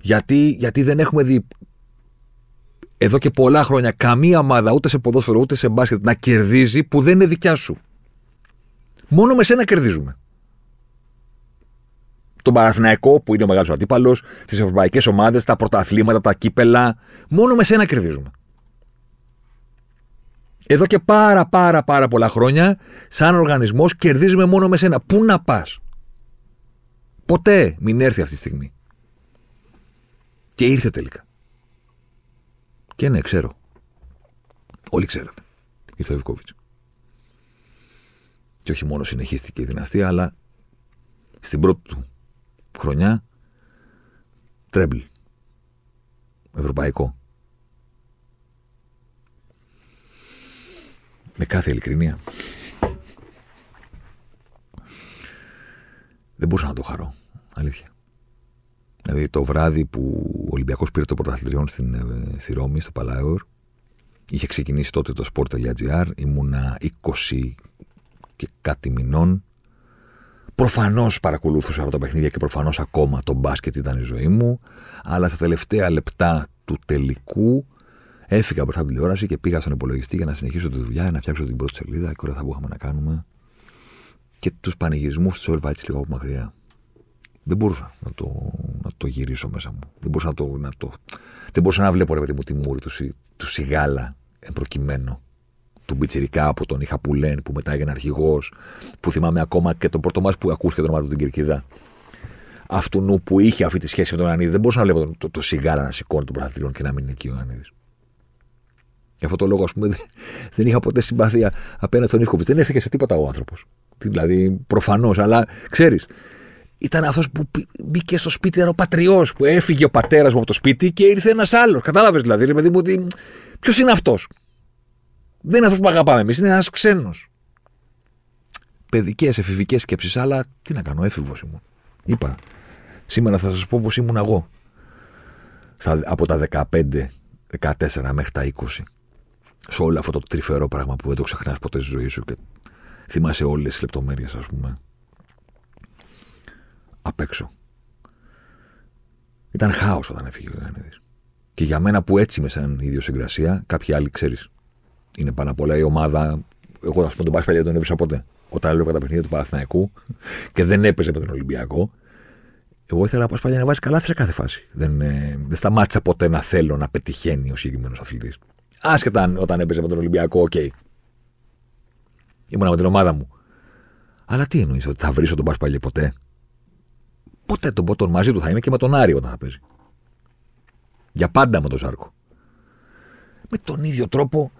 Γιατί, γιατί δεν έχουμε δει εδώ και πολλά χρόνια καμία ομάδα ούτε σε ποδόσφαιρο ούτε σε μπάσκετ να κερδίζει που δεν είναι δικιά σου. Μόνο με σένα κερδίζουμε τον Παναθηναϊκό που είναι ο μεγάλος αντίπαλος, τις ευρωπαϊκές ομάδες, τα πρωταθλήματα, τα κύπελα. Μόνο με σένα κερδίζουμε. Εδώ και πάρα πάρα πάρα πολλά χρόνια, σαν οργανισμός, κερδίζουμε μόνο με σένα. Πού να πας; Ποτέ μην έρθει αυτή τη στιγμή. Και ήρθε τελικά. Και ναι, ξέρω. Όλοι ξέρετε. Ήρθε ο Ευκόβιτ. Και όχι μόνο συνεχίστηκε η δυναστεία, αλλά στην πρώτη του χρονιά τρέμπλ. Ευρωπαϊκό. Με κάθε ειλικρινία. Δεν μπορούσα να το χαρώ. Αλήθεια. Δηλαδή το βράδυ που ο Ολυμπιακός πήρε το πρωταθλητριόν στην, ε, στη Ρώμη, στο Παλάιορ, είχε ξεκινήσει τότε το sport.gr, ήμουνα 20 και κάτι μηνών Προφανώς παρακολούθησα αυτά τα παιχνίδια και προφανώς ακόμα το μπάσκετ ήταν η ζωή μου. Αλλά στα τελευταία λεπτά του τελικού έφυγα από την τηλεόραση και πήγα στον υπολογιστή για να συνεχίσω τη δουλειά, να φτιάξω την πρώτη σελίδα και όλα θα μπορούσαμε να κάνουμε. και τους πανηγυρισμούς του έβλεπα έτσι λίγο από μακριά. Δεν μπορούσα να το, να το γυρίσω μέσα μου. Δεν μπορούσα να το. Να το δεν μπορούσα να βλέπω ρε παιδί μου τη μούρη του, Σι- του Σιγάλα προκειμένου. Του Μπιτσιρικά από τον Είχα Πουλέν που μετά έγινε αρχηγός. Που θυμάμαι ακόμα και το πρώτο μα που ακούστηκε το όνομα του την Κυρκίδα. Αυτού νου που είχε αυτή τη σχέση με τον Ανίδη. Δεν μπορούσα να βλέπω το, το, το Σιγάλα να σηκώνει τον πρωταθλητριών και να μην είναι εκεί ο Ανίδης. Γι' αυτό το λόγο, ας πούμε, δεν, δεν είχα ποτέ συμπάθεια απέναντι στον Ιφκοβιτ. Δεν έφυγε σε τίποτα ο άνθρωπος. Δηλαδή, προφανώς, αλλά ξέρεις, ήταν αυτός που πη- μπήκε στο σπίτι, ήταν ο πατριός που έφυγε ο πατέρας μου από το σπίτι και ήρθε ένας άλλος. Κατάλαβες δηλαδή, ρε παιδί μου, ότι. Ποιος είναι αυτός; Δεν είναι αυτός που αγαπάμε εμείς, είναι ένας ξένος. Παιδικές, εφηβικές σκέψεις, αλλά τι να κάνω, έφηβος ήμουν. Είπα, σήμερα θα σας πω πώ ήμουν εγώ. Στα, από τα 15, 14 μέχρι τα 20. Σε όλο αυτό το τρυφερό πράγμα που δεν το ξεχνάς ποτέ στη ζωή σου και θυμάσαι όλες τις λεπτομέρειες, ας πούμε απ' έξω. Ήταν χάος όταν έφυγε ο Ιωαννίδης. Και για μένα που έτσι είμαι σαν ιδιοσυγκρασία, κάποιοι άλλοι ξέρεις. Είναι πάνω απ' όλα η ομάδα. Εγώ, ας πούμε, τον Πάσπαλια δεν τον έβρισα ποτέ. Όταν έβλεπα τα παιχνίδια του Παναθηναϊκού και δεν έπαιζε με τον Ολυμπιακό, εγώ ήθελα ο Πασπαλιά να βάζει καλά σε κάθε φάση. Δεν, ε, δεν σταμάτησα ποτέ να θέλω να πετυχαίνει ο συγκεκριμένος αθλητής. Άσχετα αν όταν έπαιζε με τον Ολυμπιακό, οκ. Ήμουνα με την ομάδα μου. Αλλά τι εννοείς, ότι θα βρίσω τον Πασπαλιά ποτέ; Ποτέ των ποτών μαζί του θα είμαι και με τον Άρη όταν θα παίζει. Για πάντα με τον Ζάρκο. Με τον ίδιο τρόπο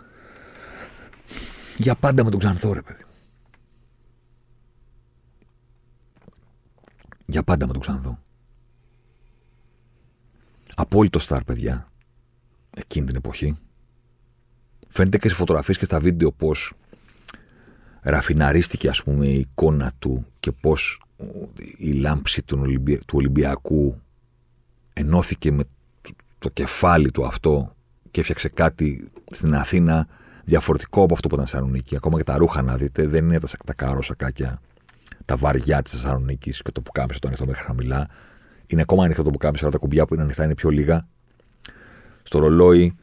για πάντα με τον Ξανθό, ρε παιδί. Για πάντα με τον Ξανθό. Απόλυτο στάρ, παιδιά. Εκείνη την εποχή. Φαίνεται και σε φωτογραφίες και στα βίντεο πώς ραφιναρίστηκε ας πούμε η εικόνα του και πώς η λάμψη του, Ολυμπια... του Ολυμπιακού ενώθηκε με το, το κεφάλι του αυτό και έφτιαξε κάτι στην Αθήνα διαφορετικό από αυτό που ήταν Θεσσαλονίκη. Ακόμα και τα ρούχα να δείτε δεν είναι τα, τα καρόσακάκια, τα βαριά της Θεσσαλονίκης και το που κάμισε το ανοιχτό μέχρι χαμηλά. Είναι ακόμα ανοιχτό το που κάμισε, αλλά τα κουμπιά που είναι ανοιχτά είναι πιο λίγα. Στο ρολόι,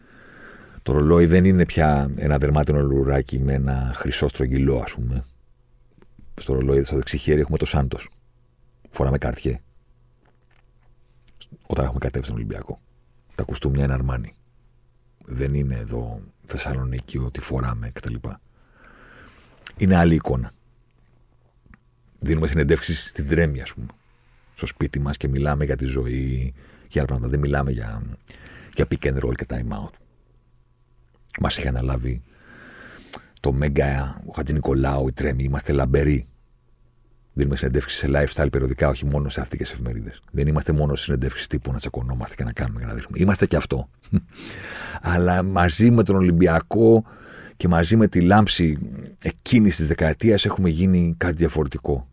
το ρολόι δεν είναι πια ένα δερμάτινο λουράκι με ένα χρυσό στρογγυλό, ας πούμε. Στο ρολόι, στο δεξί χέρι έχουμε το Σάντος. Φοράμε καρτιέ. Όταν έχουμε κατέβει στον Ολυμπιακό. Τα κουστούμια είναι αρμάνι. Δεν είναι εδώ Θεσσαλονίκη ότι φοράμε κτλ. Είναι άλλη εικόνα. Δίνουμε συνεντεύξεις στην τρέμη, ας πούμε. Στο σπίτι μας και μιλάμε για τη ζωή, για άλλα πράγματα. Δεν μιλάμε για, για pick and roll και time out. Μας είχε αναλάβει το Μέγκα, ο Χατζη Νικολάου, η Τρέμη. Είμαστε λαμπεροί. Δίνουμε συνεντεύξεις σε lifestyle περιοδικά, όχι μόνο σε αυτικέ εφημερίδες. Δεν είμαστε μόνο σε συνεντεύξεις τύπου να τσακωνόμαστε και να κάνουμε και να δείχνουμε. Είμαστε και αυτό. (laughs) Αλλά μαζί με τον Ολυμπιακό και μαζί με τη λάμψη εκείνη της δεκαετίας έχουμε γίνει κάτι διαφορετικό.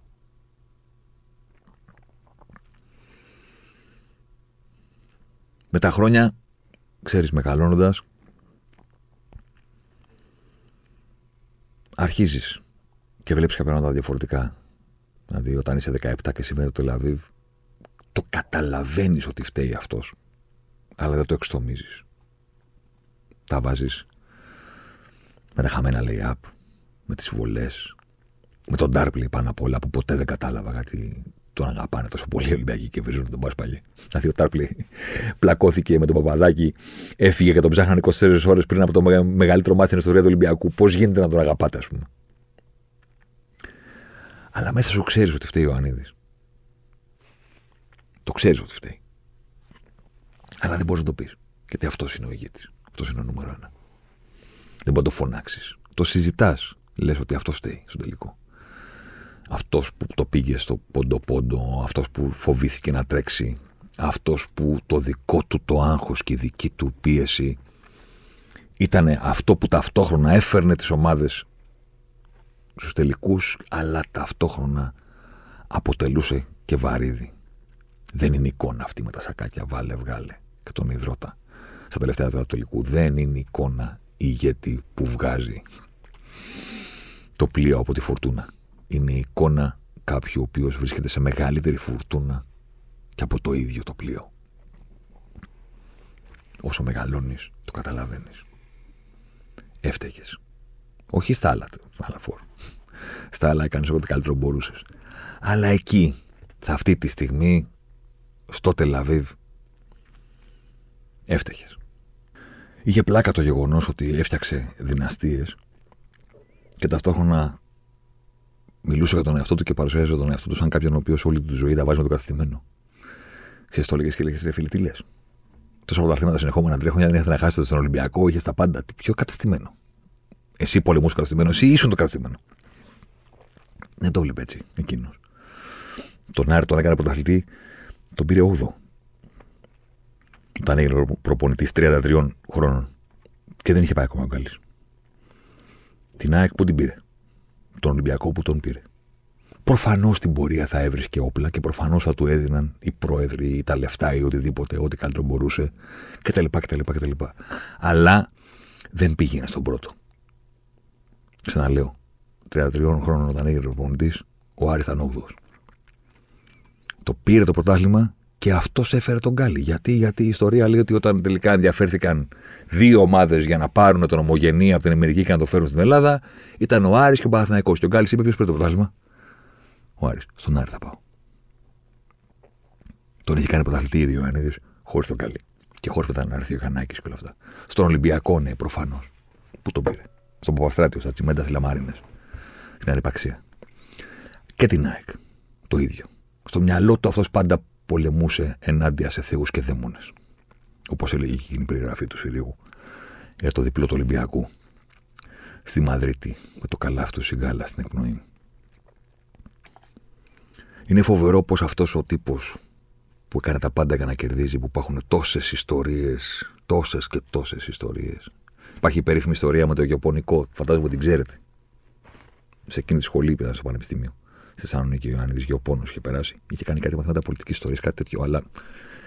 Με τα χρόνια, ξέρεις, μεγαλώνοντας, αρχίζεις και βλέπεις κάποια πράγματα διαφορετικά. Δηλαδή, όταν είσαι 17 και συμβαίνει το Τελαβίβ, το καταλαβαίνεις ότι φταίει αυτός, αλλά δεν το εξτομίζεις. Τα βάζεις με τα χαμένα lay-up, με τις βολές, με τον Ντάρπλι πάνω απ' όλα που ποτέ δεν κατάλαβα γιατί τον αγαπάνε τόσο πολύ οι Ολυμπιακοί και βρίζουν τον Πασπαλί. Δηλαδή ο Τάρπλι πλακώθηκε με τον Παπαδάκη, έφυγε και τον ψάχναν 24 ώρες πριν από το μεγα- μεγαλύτερο μάτι στην ιστορία του Ολυμπιακού. Πώς γίνεται να τον αγαπάτε, ας πούμε; Αλλά μέσα σου ξέρεις ότι φταίει ο Ιωαννίδης. Το ξέρεις ότι φταίει. Αλλά δεν μπορείς να το πεις. Γιατί αυτός είναι ο ηγέτης. Αυτός είναι ο νούμερο ένα. Δεν μπορεί να το φωνάξεις. Το συζητάς. Λες ότι αυτό φταίει στο τελικό. Αυτός που το πήγε στο πόντο-πόντο, αυτός που φοβήθηκε να τρέξει, αυτός που το δικό του το άγχος και η δική του πίεση ήταν αυτό που ταυτόχρονα έφερνε τις ομάδες στους τελικούς, αλλά ταυτόχρονα αποτελούσε και βαρύδι. Δεν είναι εικόνα αυτή με τα σακάκια, βάλε, βγάλε και τον υδρότα. Στα τελευταία τώρα του τελικού δεν είναι εικόνα ηγέτη που βγάζει το πλοίο από τη φορτούνα. Είναι η εικόνα κάποιου ο οποίος βρίσκεται σε μεγαλύτερη φουρτούνα και από το ίδιο το πλοίο. Όσο μεγαλώνεις, το καταλαβαίνεις. Έφταιγες. Όχι στα άλλα, άλλα φόρ. στα άλλα έκανες ό,τι καλύτερο μπορούσες. Αλλά εκεί, σε αυτή τη στιγμή, στο Τελαβίβ, έφταιγες. Είχε πλάκα το γεγονός ότι έφτιαξε δυναστείες και ταυτόχρονα μιλούσε για τον εαυτό του και παρουσίαζε τον εαυτό του σαν κάποιον ο οποίος όλη τη ζωή τα βάζει με το καταστημένο. Σε το έλεγες και λέγες ρε φίλε, τι λες. Τόσα πρωταθλήματα συνεχόμενα τρία χρόνια δεν ήθελε να χάσετε στον Ολυμπιακό, είχες τα πάντα. Τι πιο καταστημένο. Εσύ πολεμούς καταστημένο, εσύ ήσουν το καταστημένο. Δεν το βλέπει έτσι εκείνος. Τον Άρη τον έκανε πρωταθλητή, τον πήρε 8. Όταν έγινε προπονητής 33 χρόνων και δεν είχε πάει ακόμα ο Γκάλης. Την ΑΕΚ που την πήρε. Τον Ολυμπιακό που τον πήρε. Προφανώς στην πορεία θα έβρισκε όπλα και προφανώς θα του έδιναν οι πρόεδροι ή τα λεφτά ή οτιδήποτε, ό,τι καλύτερο μπορούσε κτλ. κτλ, κτλ. Αλλά δεν πήγαινε στον πρώτο. Ξαναλέω. 33 χρόνων όταν έγινε προπονητής, ο Άρης ήταν 8 Το πήρε το πρωτάθλημα και αυτός έφερε τον Γκάλι. Γιατί, γιατί η ιστορία λέει ότι όταν τελικά ενδιαφέρθηκαν δύο ομάδες για να πάρουν τον ομογενή από την Αμερική και να το φέρουν στην Ελλάδα, ήταν ο Άρης και ο Παναθηναϊκός. Και ο Γκάλι είπε: Ποιος πήρε το πρωτάθλημα; Ο Άρης. Στον Άρη θα πάω. Τον είχε κάνει πρωταθλητή ήδη ο Ιωαννίδης χωρίς τον Γκάλι. Και χωρίς μετά να έρθει ο Χανάκης και όλα αυτά. Στον Ολυμπιακό, ναι, προφανώς. Πού τον πήρε; Στον Παπαστράτιο, στα Τσιμέντα, στη Λαμάρινε. Στην Αρυπαξία. Και την ΑΕΚ. Το ίδιο. Στο μυαλό του αυτός πάντα πολεμούσε ενάντια σε θεούς και δαίμονε. Όπως έλεγε και η περιγραφή του Συρίγου για το διπλό του Ολυμπιακού στη Μαδρίτη με το καλάφι του Σιγκάλα στην εκπνοή. Είναι φοβερό πως αυτός ο τύπος που έκανε τα πάντα για να κερδίζει, που υπάρχουν τόσες ιστορίες, τόσες και τόσες ιστορίες. Υπάρχει η περίφημη ιστορία με το γεωπονικό, φαντάζομαι ότι την ξέρετε. Σε εκείνη τη σχολή που στο Πανεπιστήμιο. Στη Θεσσαλονίκη, ο Ιωάννη Γεωπόνο είχε περάσει. Είχε κάνει κάτι μαθήματα πολιτικής ιστορίας, κάτι τέτοιο, αλλά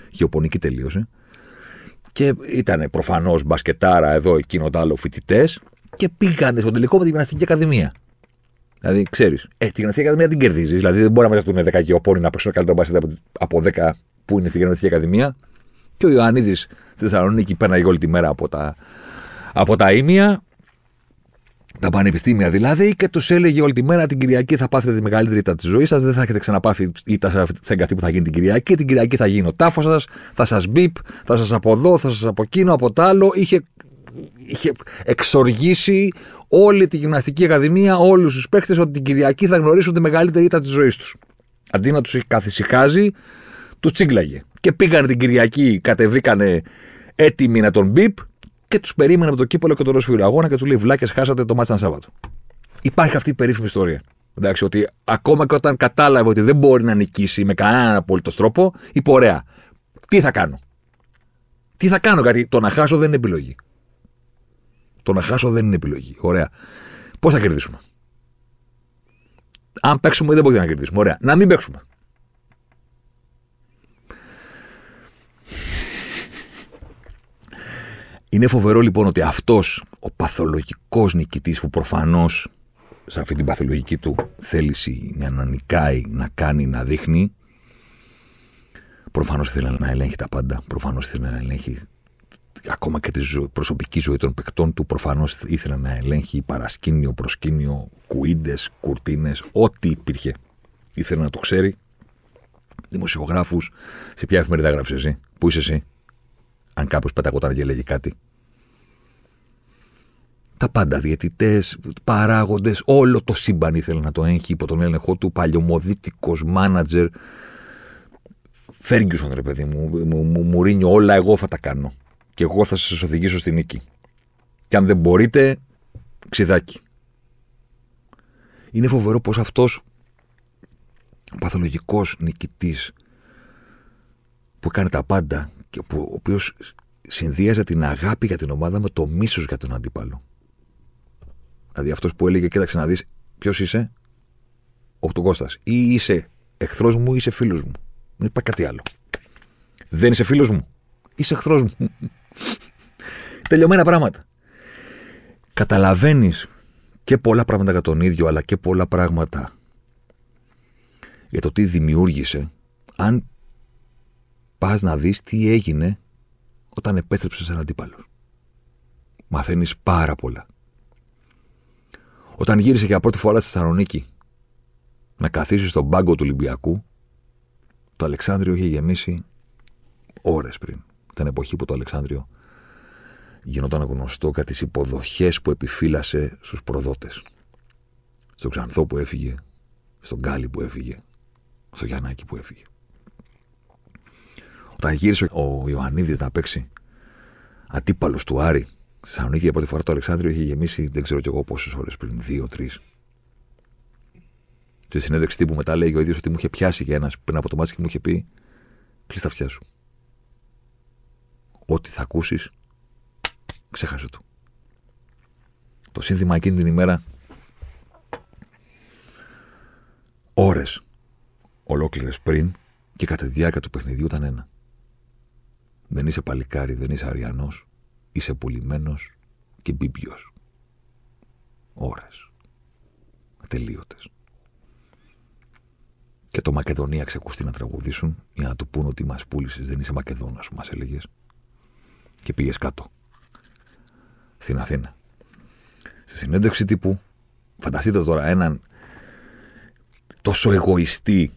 γεωπονική τελείωσε. Και ήταν προφανώς μπασκετάρα εδώ, εκείνο το άλλο φοιτητές και πήγανε στο τελικό με τη Γυμναστική Ακαδημία. Δηλαδή, ξέρεις, ε, τη Γυμναστική Ακαδημία την κερδίζεις. Δηλαδή, δεν μπορεί να μέσα στον 10 γεωπόνι να παίξουν καλύτερο μπασκετ από 10 που είναι στη Γυμναστική Ακαδημία. Και ο Ιωαννίδη στη Θεσσαλονίκη πέρναγε όλη τη μέρα από τα, από τα ίμια τα πανεπιστήμια δηλαδή, και τους έλεγε όλη τη μέρα την Κυριακή θα πάθετε τη μεγαλύτερη ήττα της ζωής σας. Δεν θα έχετε ξαναπάθει ήττα σε εγκατή που θα γίνει την Κυριακή. Την Κυριακή θα γίνει ο τάφος σας, θα σας μπίπ, θα σας από εδώ, θα σας από εκείνο, από το άλλο. Είχε, είχε εξοργήσει όλη τη γυμναστική ακαδημία, όλους τους παίχτες ότι την Κυριακή θα γνωρίσουν τη μεγαλύτερη ήττα της ζωής τους. Αντί να τους καθησυχάζει, τους τσίγκλαγε. Και πήγαν την Κυριακή, κατεβήκανε έτοιμοι να τον μπίπ και τους περίμενε από το κύπολο και το ροσφύρο αγώνα και του λέει Βλάκες, χάσατε το μάτσαν Σάββατο. Υπάρχει αυτή η περίφημη ιστορία. Εντάξει, ότι ακόμα και όταν κατάλαβε ότι δεν μπορεί να νικήσει με κανέναν απόλυτος τρόπο, είπε ωραία. Τι θα κάνω; Τι θα κάνω, γιατί το να χάσω δεν είναι επιλογή. Το να χάσω δεν είναι επιλογή. Ωραία. Πώς θα κερδίσουμε; Αν παίξουμε, δεν μπορεί να κερδίσουμε. Ωραία. Να μην παίξουμε. Είναι φοβερό λοιπόν ότι αυτός ο παθολογικός νικητής που προφανώς σε αυτή την παθολογική του θέληση για να νικάει, να κάνει, να δείχνει, προφανώς ήθελε να ελέγχει τα πάντα. Προφανώς ήθελε να ελέγχει ακόμα και τη προσωπική ζωή των παικτών του. Προφανώς ήθελε να ελέγχει παρασκήνιο, προσκήνιο, κουίντες, κουρτίνες, ό,τι υπήρχε. Ήθελε να το ξέρει. Δημοσιογράφους, σε ποια εφημερίδα γράψει εσύ, πού είσαι εσύ, αν κάποιος πεταγόταν και έλεγε κάτι. Τα πάντα, διαιτητές, παράγοντες, όλο το σύμπαν ήθελε να το έχει υπό τον έλεγχο του, παλιωμοδίτικος μάνατζερ. Φέργκιουσον, ρε παιδί μου, μου, Μουρίνιο, όλα εγώ θα τα κάνω. Και εγώ θα σας οδηγήσω στη νίκη. Και αν δεν μπορείτε, ξιδάκι. Είναι φοβερό πως αυτός ο παθολογικός νικητής που έκανε τα πάντα και που, ο οποίος συνδύαζε την αγάπη για την ομάδα με το μίσος για τον αντίπαλο. Δηλαδή αυτός που έλεγε, κοίταξε να δεις, ποιος είσαι, ο Κώστας. Ή είσαι εχθρός μου ή είσαι φίλος μου. Δεν είπα κάτι άλλο. Δεν είσαι φίλος μου. Είσαι εχθρός μου. (laughs) Τελειωμένα πράγματα. Καταλαβαίνεις και πολλά πράγματα για τον ίδιο, αλλά και πολλά πράγματα για το τι δημιούργησε, αν πας να δεις τι έγινε όταν επέστρεψες σαν αντίπαλος. Μαθαίνεις πάρα πολλά. Όταν γύρισε για πρώτη φορά στη Θεσσαλονίκη να καθίσει στον πάγκο του Ολυμπιακού, το Αλεξάνδριο είχε γεμίσει ώρες πριν. Ήταν εποχή που το Αλεξάνδριο γινόταν γνωστό για τις υποδοχές που επιφύλασε στους προδότες. Στο Ξανθό που έφυγε, στον Γκάλι που έφυγε, στο Γιαννάκη που έφυγε. Όταν γύρισε ο Ιωαννίδης να παίξει αντίπαλος του Άρη στη Θεσσαλονίκη για πρώτη φορά το Αλεξάνδριο είχε γεμίσει δεν ξέρω κι εγώ πόσες ώρες πριν, δύο-τρει. Στη συνέντευξη τύπου μετά λέει ο ίδιος ότι μου είχε πιάσει για ένας πριν από το μάτι και μου είχε πει: Κλείσει τα αυτιά σου. Ό,τι θα ακούσεις, ξέχασε το. Το σύνθημα εκείνη την ημέρα ώρες ολόκληρες πριν και κατά τη διάρκεια του παιχνιδιού ήταν ένα. Δεν είσαι παλικάρι, δεν είσαι αριανός, είσαι πουλημένος και μπίμπιος. Ώρες. Ατελείωτες. Και το Μακεδονία ξεκουστεί να τραγουδήσουν για να του πούν ότι μας πούλησες, δεν είσαι Μακεδόνας που μας έλεγες. Και πήγες κάτω. Στην Αθήνα. Στη συνέντευξη τύπου, φανταστείτε τώρα έναν τόσο εγωιστή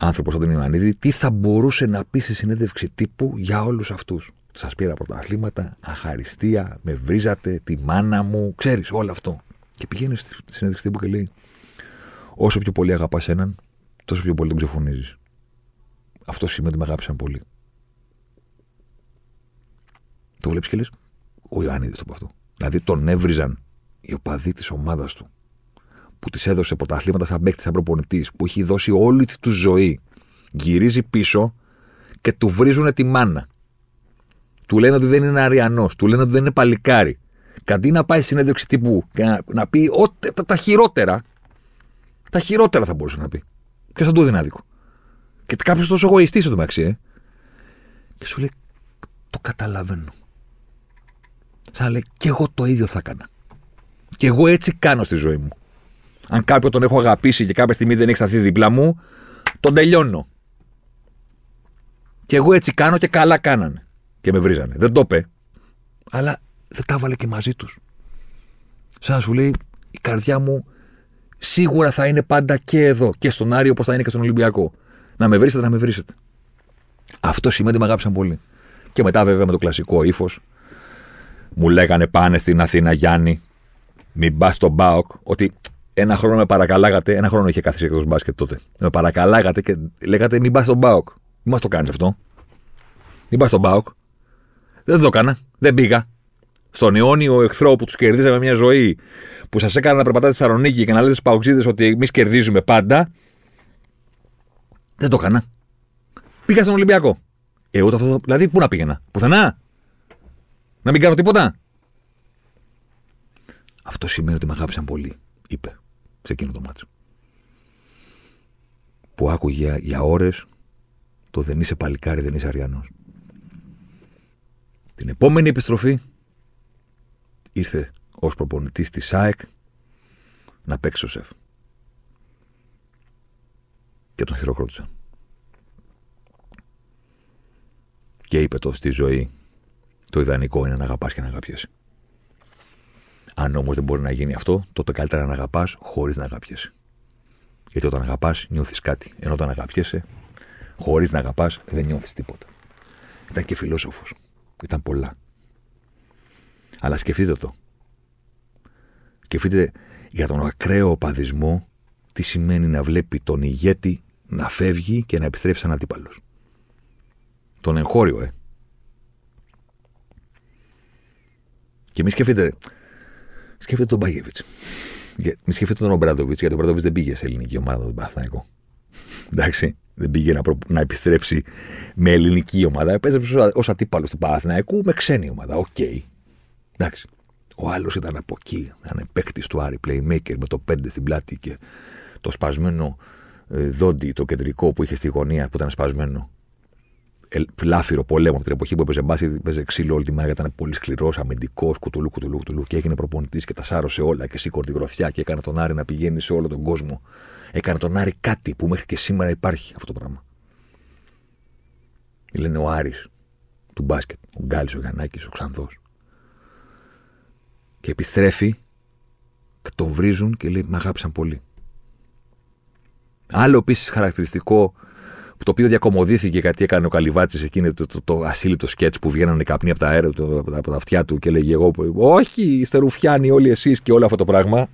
άνθρωπος σαν τον Ιωαννίδη, τι θα μπορούσε να πει στη συνέντευξη τύπου για όλους αυτούς. Σας πήρα πρωταθλήματα, αχαριστία, με βρίζατε, τη μάνα μου, ξέρεις όλο αυτό. Και πηγαίνει στη συνέντευξη τύπου και λέει: Όσο πιο πολύ αγαπάς έναν, τόσο πιο πολύ τον ξεφωνίζεις. Αυτό σημαίνει ότι με αγάπησαν πολύ. Το βλέπεις και λες: Ο Ιωαννίδης το από αυτό. Δηλαδή τον έβριζαν οι οπαδοί της ομάδας του που της έδωσε πρωταθλήματα σαν παίκτη, σαν προπονητής, που έχει δώσει όλη τη του ζωή, γυρίζει πίσω και του βρίζουν τη μάνα. Του λένε ότι δεν είναι αριανός, του λένε ότι δεν είναι παλικάρι. Καντί να πάει συνέντευξη τύπου και να, να πει ό, τα, τα, χειρότερα, τα χειρότερα θα μπορούσε να πει. Και σαν το δυνάδικο. Και κάποιος τόσο εγωιστής εδώ μεταξύ, ε. Και σου λέει, το καταλαβαίνω. Σαν λέει, και εγώ το ίδιο θα έκανα. Και εγώ έτσι κάνω στη ζωή μου. Αν κάποιον τον έχω αγαπήσει και κάποια στιγμή δεν έχει σταθεί δίπλα μου, τον τελειώνω. Και εγώ έτσι κάνω και καλά κάνανε. Και με βρίζανε. Δεν το είπε. Αλλά δεν τα έβαλε και μαζί τους. Σαν να σου λέει, η καρδιά μου σίγουρα θα είναι πάντα και εδώ. Και στον Άριο όπως θα είναι και στον Ολυμπιακό. Να με βρίσετε, να με βρίσετε. Αυτό σημαίνει ότι με αγάπησαν πολύ. Και μετά βέβαια με το κλασικό ύφος. Μου λέγανε πάνε στην Αθήνα Γιάννη, μην πας στον Μπάοκ. Ότι ένα χρόνο με παρακαλάγατε, ένα χρόνο είχε καθίσει εκτός μπάσκετ τότε. Με παρακαλάγατε και λέγατε μην πας στον Μπάουκ. Μην μας το κάνεις αυτό. Μην πας στον Μπάουκ. Δεν το έκανα. Δεν πήγα. Στον αιώνιο εχθρό που τους κερδίσαμε μια ζωή, που σας έκανα να περπατάτε στη Θεσσαλονίκη και να λέτε στους παουξίδε ότι εμείς κερδίζουμε πάντα. Δεν το έκανα. Πήγα στον Ολυμπιακό. Ε, ούτε αυτό. Δηλαδή, πού να πήγαινα; Πουθενά. Να μην κάνω τίποτα. Αυτό σημαίνει ότι με αγάπησαν πολύ είπε σε εκείνο το μάτσο. Που άκουγε για ώρες το δεν είσαι παλικάρι, δεν είσαι αριανός. Την επόμενη επιστροφή ήρθε ως προπονητής της ΣΑΕΚ να παίξει ο ΣΕΦ. Και τον χειροκρότησαν. Και είπε το στη ζωή το ιδανικό είναι να αγαπάς και να αγαπιέσαι. Αν όμως δεν μπορεί να γίνει αυτό, τότε καλύτερα να αγαπάς χωρίς να αγαπιέσαι. Γιατί όταν αγαπάς, νιώθεις κάτι. Ενώ όταν αγαπιέσαι, χωρίς να αγαπάς, δεν νιώθεις τίποτα. Ήταν και φιλόσοφος. Ήταν πολλά. Αλλά σκεφτείτε το. Σκεφτείτε για τον ακραίο οπαδισμό τι σημαίνει να βλέπει τον ηγέτη να φεύγει και να επιστρέψει σαν αντίπαλος. Τον εγχώριο, ε. Και μη σκεφτείτε, Σκέφτεται τον Μπάγεβιτ. Μη σκέφτεται τον Ομπράντοβιτς, γιατί ο Ομπράντοβιτς δεν πήγε σε ελληνική ομάδα τον Παθναϊκό. Εντάξει. Δεν πήγε να, προ... να επιστρέψει με ελληνική ομάδα. Επέστρεψε ως αντίπαλος του Παναθηναϊκού με ξένη ομάδα. Οκ. Okay. Εντάξει. Ο άλλος ήταν από εκεί. Ήταν παίκτης του Άρη, playmaker με το 5 στην πλάτη και το σπασμένο ε, δόντι, το κεντρικό που είχε στη γωνία που ήταν σπασμένο λάφυρο πολέμου από την εποχή που έπαιζε μπάσκετ, έπαιζε ξύλο όλη τη μέρα, ήταν πολύ σκληρός, αμυντικός, κουτουλού, κουτουλού, κουτουλού και έγινε προπονητής και τα σάρωσε όλα και σήκωνε τη γροθιά και έκανε τον Άρη να πηγαίνει σε όλο τον κόσμο. Έκανε τον Άρη κάτι που μέχρι και σήμερα υπάρχει αυτό το πράγμα. Λένε ο Άρης του μπάσκετ, ο Γκάλης, ο Γιαννάκης, ο Ξανθό. Και επιστρέφει Και τον βρίζουν και λέει: Με αγάπησαν πολύ. Άλλο επίσης χαρακτηριστικό το οποίο διακομωδήθηκε γιατί έκανε ο Καλυβάτσης εκείνο το, το, το, ασύλλητο σκέτς που βγαίνανε καπνοί από τα, αέρα, το, από τα αυτιά του και έλεγε εγώ, Όχι, είστε ρουφιάνοι όλοι εσείς και όλο αυτό το πράγμα.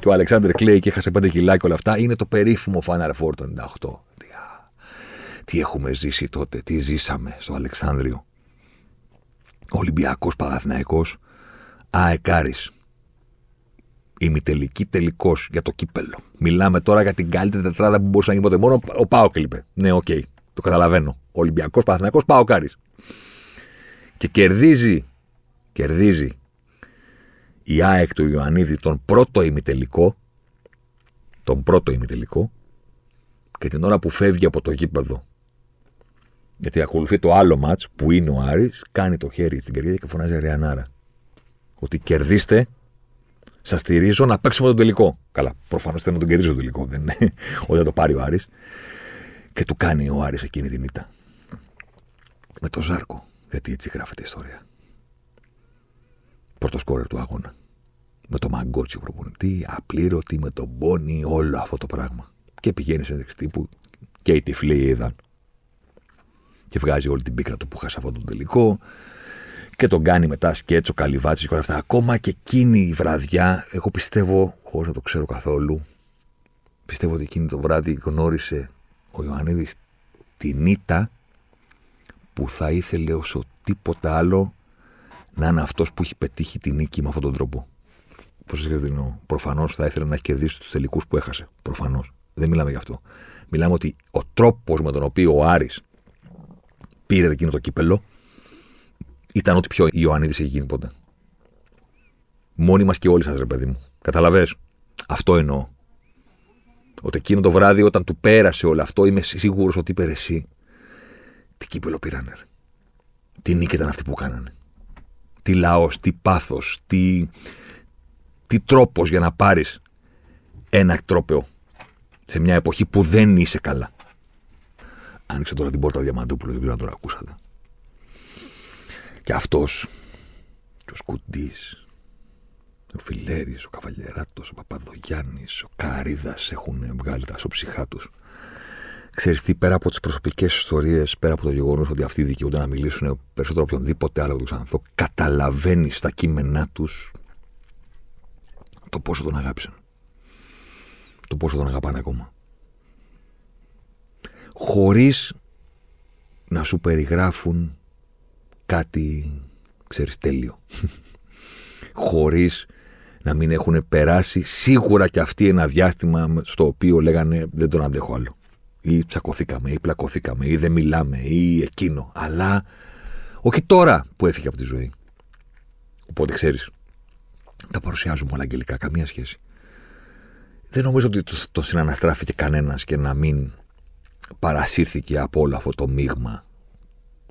Και ο Αλεξάνδρ Κλέη και έχασε 5 κιλά και όλα αυτά. Είναι το περίφημο Final Four το 98. Τι έχουμε ζήσει τότε, τι ζήσαμε στο Αλεξάνδριο. Ολυμπιακός Παναθυναϊκό, Αεκάρη. Ημιτελική τελικός για το κύπελο. Μιλάμε τώρα για την καλύτερη τετράδα που μπορούσε να γίνει ποτέ. Μόνο ο Πάο κλειπε. Ναι, οκ. Okay, το καταλαβαίνω. Ολυμπιακός Παναθυναϊκό, Πάο Κάρη. Και κερδίζει, κερδίζει η ΑΕΚ του Ιωαννίδη τον πρώτο ημιτελικό. Τον πρώτο ημιτελικό. Και την ώρα που φεύγει από το γήπεδο γιατί ακολουθεί το άλλο μάτς που είναι ο Άρης, κάνει το χέρι στην καρδιά και φωνάζει Ρεανάρα. Ότι κερδίστε, σας στηρίζω να παίξουμε τον τελικό. Καλά, προφανώς θέλω να τον κερδίσω τον τελικό. Δεν είναι (laughs) ότι θα το πάρει ο Άρης. Και του κάνει ο Άρης εκείνη την ήττα. Με το Ζάρκο. Γιατί έτσι γράφεται η ιστορία. Πρώτο σκόρερ του αγώνα. Με το μαγκότσι προπονητή, απλήρωτη, με τον πόνι, όλο αυτό το πράγμα. Και πηγαίνει σε τύπου και οι τυφλοί είδαν και βγάζει όλη την πίκρα του που χάσε αυτό τον τελικό και τον κάνει μετά σκέτσο, καλυβάτσι και όλα αυτά. Ακόμα και εκείνη η βραδιά, εγώ πιστεύω, χωρίς να το ξέρω καθόλου, πιστεύω ότι εκείνη το βράδυ γνώρισε ο Ιωαννίδης την ήττα που θα ήθελε όσο τίποτα άλλο να είναι αυτός που έχει πετύχει την νίκη με αυτόν τον τρόπο. Πώς σα εννοώ. Προφανώ θα ήθελε να έχει κερδίσει τους τελικούς που έχασε. Προφανώς. Δεν μιλάμε γι' αυτό. Μιλάμε ότι ο τρόπος με τον οποίο ο Άρης πήρε εκείνο το κύπελο, ήταν ό,τι πιο Ιωαννίδης έχει γίνει ποτέ. Μόνοι μας και όλοι σας, ρε παιδί μου. Καταλαβέ. Αυτό εννοώ. Ότι εκείνο το βράδυ, όταν του πέρασε όλο αυτό, είμαι σίγουρος ότι είπε εσύ. Τι κύπελο πήρανε. Ρε. Τι νίκη ήταν αυτή που κάνανε. Τι λαός, τι πάθος, τι, τι τρόπος για να πάρεις ένα τρόπεο σε μια εποχή που δεν είσαι καλά. Άνοιξε τώρα την πόρτα Διαμαντούπουλος, δεν ξέρω αν τώρα ακούσατε. Και αυτός, και ο Σκουντής, ο Φιλέρης, ο Καβαλιεράτος, ο Παπαδογιάννης, ο Καρίδας έχουν βγάλει τα σοψυχά τους. Ξέρεις τι, πέρα από τις προσωπικές ιστορίες, πέρα από το γεγονός ότι αυτοί δικαιούνται να μιλήσουν περισσότερο από οποιονδήποτε άλλο τους ξανθώ, καταλαβαίνεις στα κείμενά τους το πόσο τον αγάπησαν. Το πόσο τον αγαπάνε ακόμα χωρίς να σου περιγράφουν κάτι, ξέρεις, τέλειο. χωρίς να μην έχουν περάσει σίγουρα και αυτοί ένα διάστημα στο οποίο λέγανε δεν τον αντέχω άλλο. Ή τσακωθήκαμε, ή πλακωθήκαμε, ή δεν μιλάμε, ή εκείνο. Αλλά όχι τώρα που έφυγε από τη ζωή. Οπότε ξέρεις, τα παρουσιάζουμε όλα αγγελικά, καμία σχέση. Δεν νομίζω ότι το, το συναναστράφηκε κανένας και να μην παρασύρθηκε από όλο αυτό το μείγμα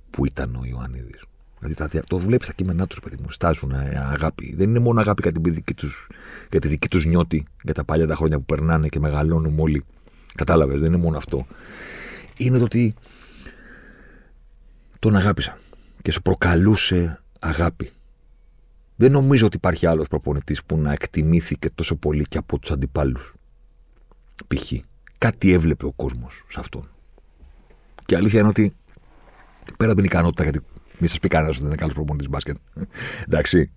που ήταν ο Ιωαννίδης. Δηλαδή το βλέπει στα κείμενά τους, παιδί μου, στάζουν ε, αγάπη. Δεν είναι μόνο αγάπη για, την δική τους, για τη δική τους νιώτη, για τα παλιά τα χρόνια που περνάνε και μεγαλώνουμε όλοι. Κατάλαβες, δεν είναι μόνο αυτό. Είναι το ότι τον αγάπησαν και σου προκαλούσε αγάπη. Δεν νομίζω ότι υπάρχει άλλος προπονητής που να εκτιμήθηκε τόσο πολύ και από τους αντιπάλους. Π.χ. Κάτι έβλεπε ο κόσμος σε αυτόν. Και η αλήθεια είναι ότι πέρα από την ικανότητα, γιατί μην σας πει κανένας ότι δεν είναι καλός προπονητής μπάσκετ. Εντάξει.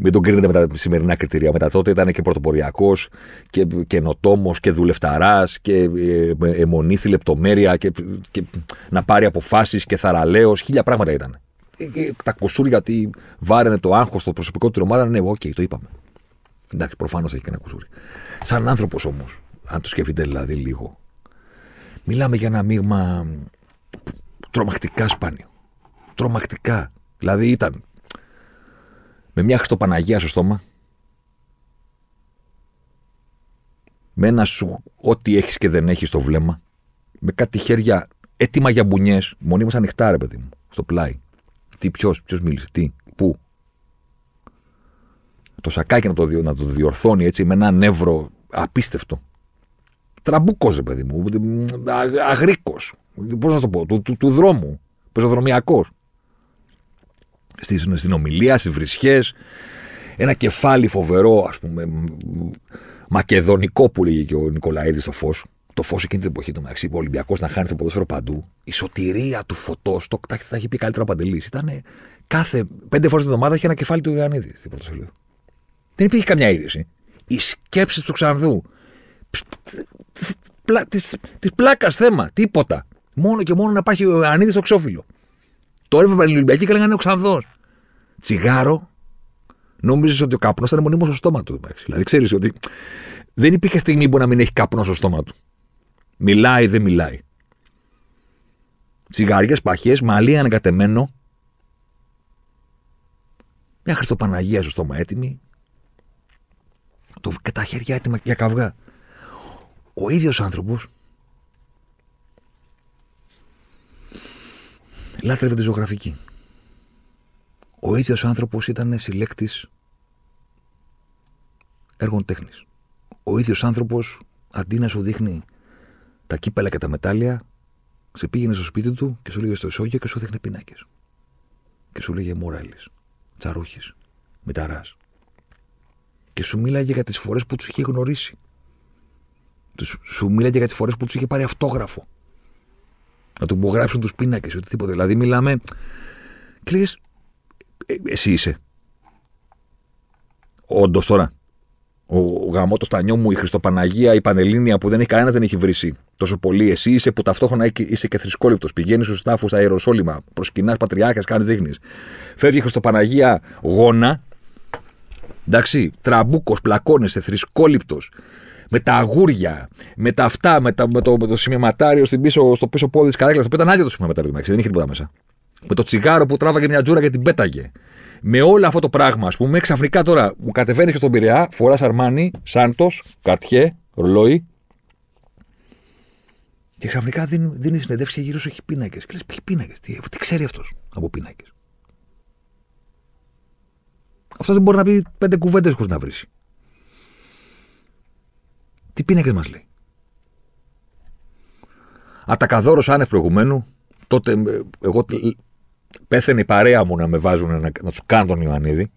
Μην τον κρίνετε με τα σημερινά κριτήρια. Μετά τότε ήταν και πρωτοποριακός και καινοτόμος και δουλευταράς και ε, εμμονή στη λεπτομέρεια και, και να πάρει αποφάσεις και θαρραλέος. Χίλια πράγματα ήταν. Ε, τα κουσούρια ότι βάραινε το άγχος στο προσωπικό του ομάδα, ναι, οκ, okay, το είπαμε. Εντάξει, προφανώς έχει και ένα κουσούρι. Σαν άνθρωπος όμως, αν το σκεφτείτε δηλαδή λίγο. Μιλάμε για ένα μείγμα τρομακτικά σπάνιο. Τρομακτικά. Δηλαδή ήταν με μια Χριστοπαναγία στο στόμα, με ένα σου ό,τι έχεις και δεν έχεις στο βλέμμα, με κάτι χέρια έτοιμα για μπουνιές, μονίμως ανοιχτά ρε παιδί μου, στο πλάι. Τι, ποιος, ποιος μίλησε, τι, πού. Το σακάκι να το, να το διορθώνει έτσι με ένα νεύρο απίστευτο τραμπούκος, ρε παιδί μου. Αγροίκος. Πώς να το πω, του, του, του δρόμου. Πεζοδρομιακός. Στην, στην ομιλία, στις βρισιές. ένα κεφάλι φοβερό, ας πούμε, μ, μ, μακεδονικό που λέγει και ο Νικολαίδης στο φως. Το φως εκείνη την εποχή του μεταξύ, ο Ολυμπιακός να χάνει το ποδόσφαιρο παντού. Η σωτηρία του φωτός, το τα τα έχει πει καλύτερα ο Παντελής. Ήταν κάθε πέντε φορές την εβδομάδα είχε ένα κεφάλι του Ιωαννίδη στην πρωτοσελίδα. Δεν υπήρχε καμιά είδηση. Η σκέψη του Ξανδού. Της πλάκας θέμα. Τίποτα. Μόνο και μόνο να πάει ο Ιωαννίδης στο ξόφυλλο. Τώρα οι Ολυμπιακοί και λέγανε ο Ξανδό. Τσιγάρο. Νόμιζες ότι ο καπνός ήταν μονίμως στο στόμα του. εντάξει. Δηλαδή ξέρεις ότι δεν υπήρχε στιγμή που να μην έχει καπνό στο στόμα του. Μιλάει, δεν μιλάει. Τσιγάριες, παχές, μαλλί ανακατεμένο. Μια Χριστοπαναγία στο στόμα έτοιμη. Το, και τα χέρια έτοιμα για καυγά. Ο ίδιος άνθρωπος λάτρευε τη ζωγραφική. Ο ίδιος άνθρωπος ήταν συλλέκτης έργων τέχνης. Ο ίδιος άνθρωπος, αντί να σου δείχνει τα κύπελα και τα μετάλλια, σε πήγαινε στο σπίτι του και σου λέγε στο ισόγειο και σου δείχνει πίνακε. Και σου λέγε Μοράλη, Τσαρούχη, Μηταράς. Και σου μίλαγε για τις φορές που τους είχε γνωρίσει. Τους- Σου μίλαγε για τις φορές που τους είχε πάρει αυτόγραφο. Να του υπογράψουν τους πίνακες, οτιδήποτε. Δηλαδή, μιλάμε. Και λέγες, «Ε, εσύ είσαι. Όντως τώρα. Ο, ο γαμώ το στανιό μου, η Χριστοπαναγία, η Πανελλήνια που δεν έχει κανένας δεν έχει βρίσει τόσο πολύ. Εσύ είσαι που ταυτόχρονα είσαι- είσαι και θρησκόληπτος. Πηγαίνεις στους τάφους στα Ιεροσόλυμα, προσκυνάς πατριάρχες, κάνεις δείχνεις. Φεύγει η Χριστοπαναγία γόνα. Εντάξει, τραμπούκος, πλακώνεσαι, θρησκόληπτος. Με τα αγούρια, με τα αυτά, με, τα, με, το, με το σημειωματάριο στην πίσω, στο πίσω πόδι της καρέκλας. Το οποίο ήταν άδειο το σημειωματάριο, εντάξει, δεν είχε τίποτα μέσα. Με το τσιγάρο που τράβαγε μια τζούρα και την πέταγε. Με όλο αυτό το πράγμα, ας πούμε, ξαφνικά τώρα μου κατεβαίνεις και στον Πειραιά, φοράς αρμάνι, Σάντο, Καρτιέ, ρολόι. Και ξαφνικά δίνει, δίνεις συνεντεύξεις και γύρω σου έχει πίνακες. Και λες, ποιοι πίνακες, τι, τι ξέρει αυτός από πίνακες. Αυτό δεν μπορεί να πει πέντε κουβέντες χωρίς να βρεις. Τι πίνακες μας λέει. Ατακαδόρος άνευ προηγουμένου, τότε ε, εγώ τ- πέθαινε η παρέα μου να με βάζουν να, να τους κάνουν τον Ιωαννίδη.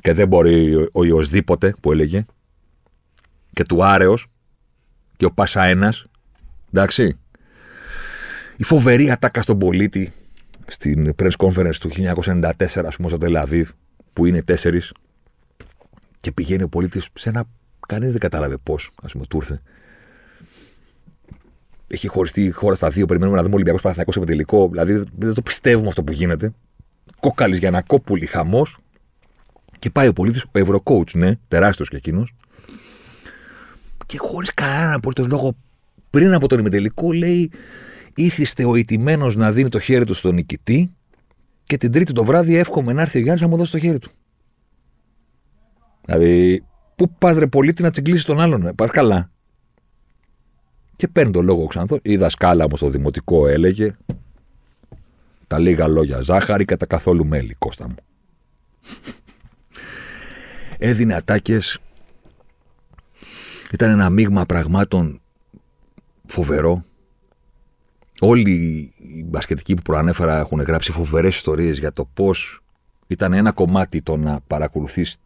Και δεν μπορεί ο, ο Ιωσδήποτε που έλεγε. Και του Άρεος και ο Πασαένας. Εντάξει. Η φοβερή ατάκα στον πολίτη στην press conference του 1994, ας πούμε, στο Τελαβίβ, που είναι τέσσερις. Και πηγαίνει ο πολίτης σε ένα. Κανείς δεν κατάλαβε πώς, ας πούμε, του ήρθε. Έχει χωριστεί η χώρα στα δύο. Περιμένουμε να δούμε Ολυμπιακός Παναθυνακό σε τελικό. Δηλαδή δεν το πιστεύουμε αυτό που γίνεται. Κόκαλης για να κόπουλη χαμός. Και πάει ο πολίτης, ο Ευρωκόουτς, ναι, τεράστιος κι εκείνος. Και χωρίς κανέναν απολύτω λόγο πριν από τον ημιτελικό λέει ήθιστε ο ηττημένος να δίνει το χέρι του στον νικητή και την Τρίτη το βράδυ εύχομαι να έρθει ο Γιάννης να μου δώσει το χέρι του. Δηλαδή, πού πας ρε πολίτη να τσιγκλίσεις τον άλλον, ε, πας καλά. Και παίρνει τον λόγο ο Ξανθός. Η δασκάλα μου στο δημοτικό έλεγε τα λίγα λόγια ζάχαρη και τα καθόλου μέλι, Κώστα μου. Έδινε ατάκες ήταν ένα μείγμα πραγμάτων φοβερό. Όλοι οι μπασκετικοί που προανέφερα έχουν γράψει φοβερές ιστορίες για το πώς ήταν ένα κομμάτι το να παρακολουθείς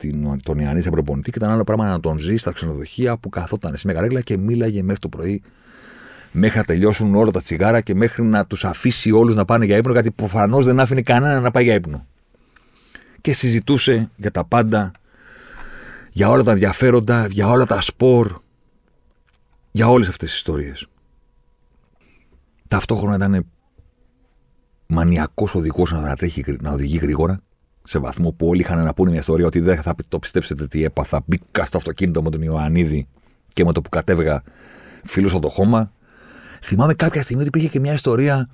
τον Ιωαννίδη σαν προπονητή και ήταν άλλο πράγμα να τον ζεις στα ξενοδοχεία που καθόταν σε μια καρέκλα και μίλαγε μέχρι το πρωί, μέχρι να τελειώσουν όλα τα τσιγάρα και μέχρι να τους αφήσει όλους να πάνε για ύπνο, γιατί προφανώς δεν άφηνε κανένα να πάει για ύπνο. Και συζητούσε για τα πάντα, για όλα τα ενδιαφέροντα, για όλα τα σπορ, για όλες αυτές τις ιστορίες. Ταυτόχρονα ήταν μανιακός οδηγός να, τρέχει, να οδηγεί γρήγορα, σε βαθμό που όλοι είχαν να πούνε μια ιστορία ότι δεν θα το πιστέψετε τι έπαθα. Μπήκα στο αυτοκίνητο με τον Ιωαννίδη και με το που κατέβγα φιλούσα το χώμα. Θυμάμαι κάποια στιγμή ότι υπήρχε και μια ιστορία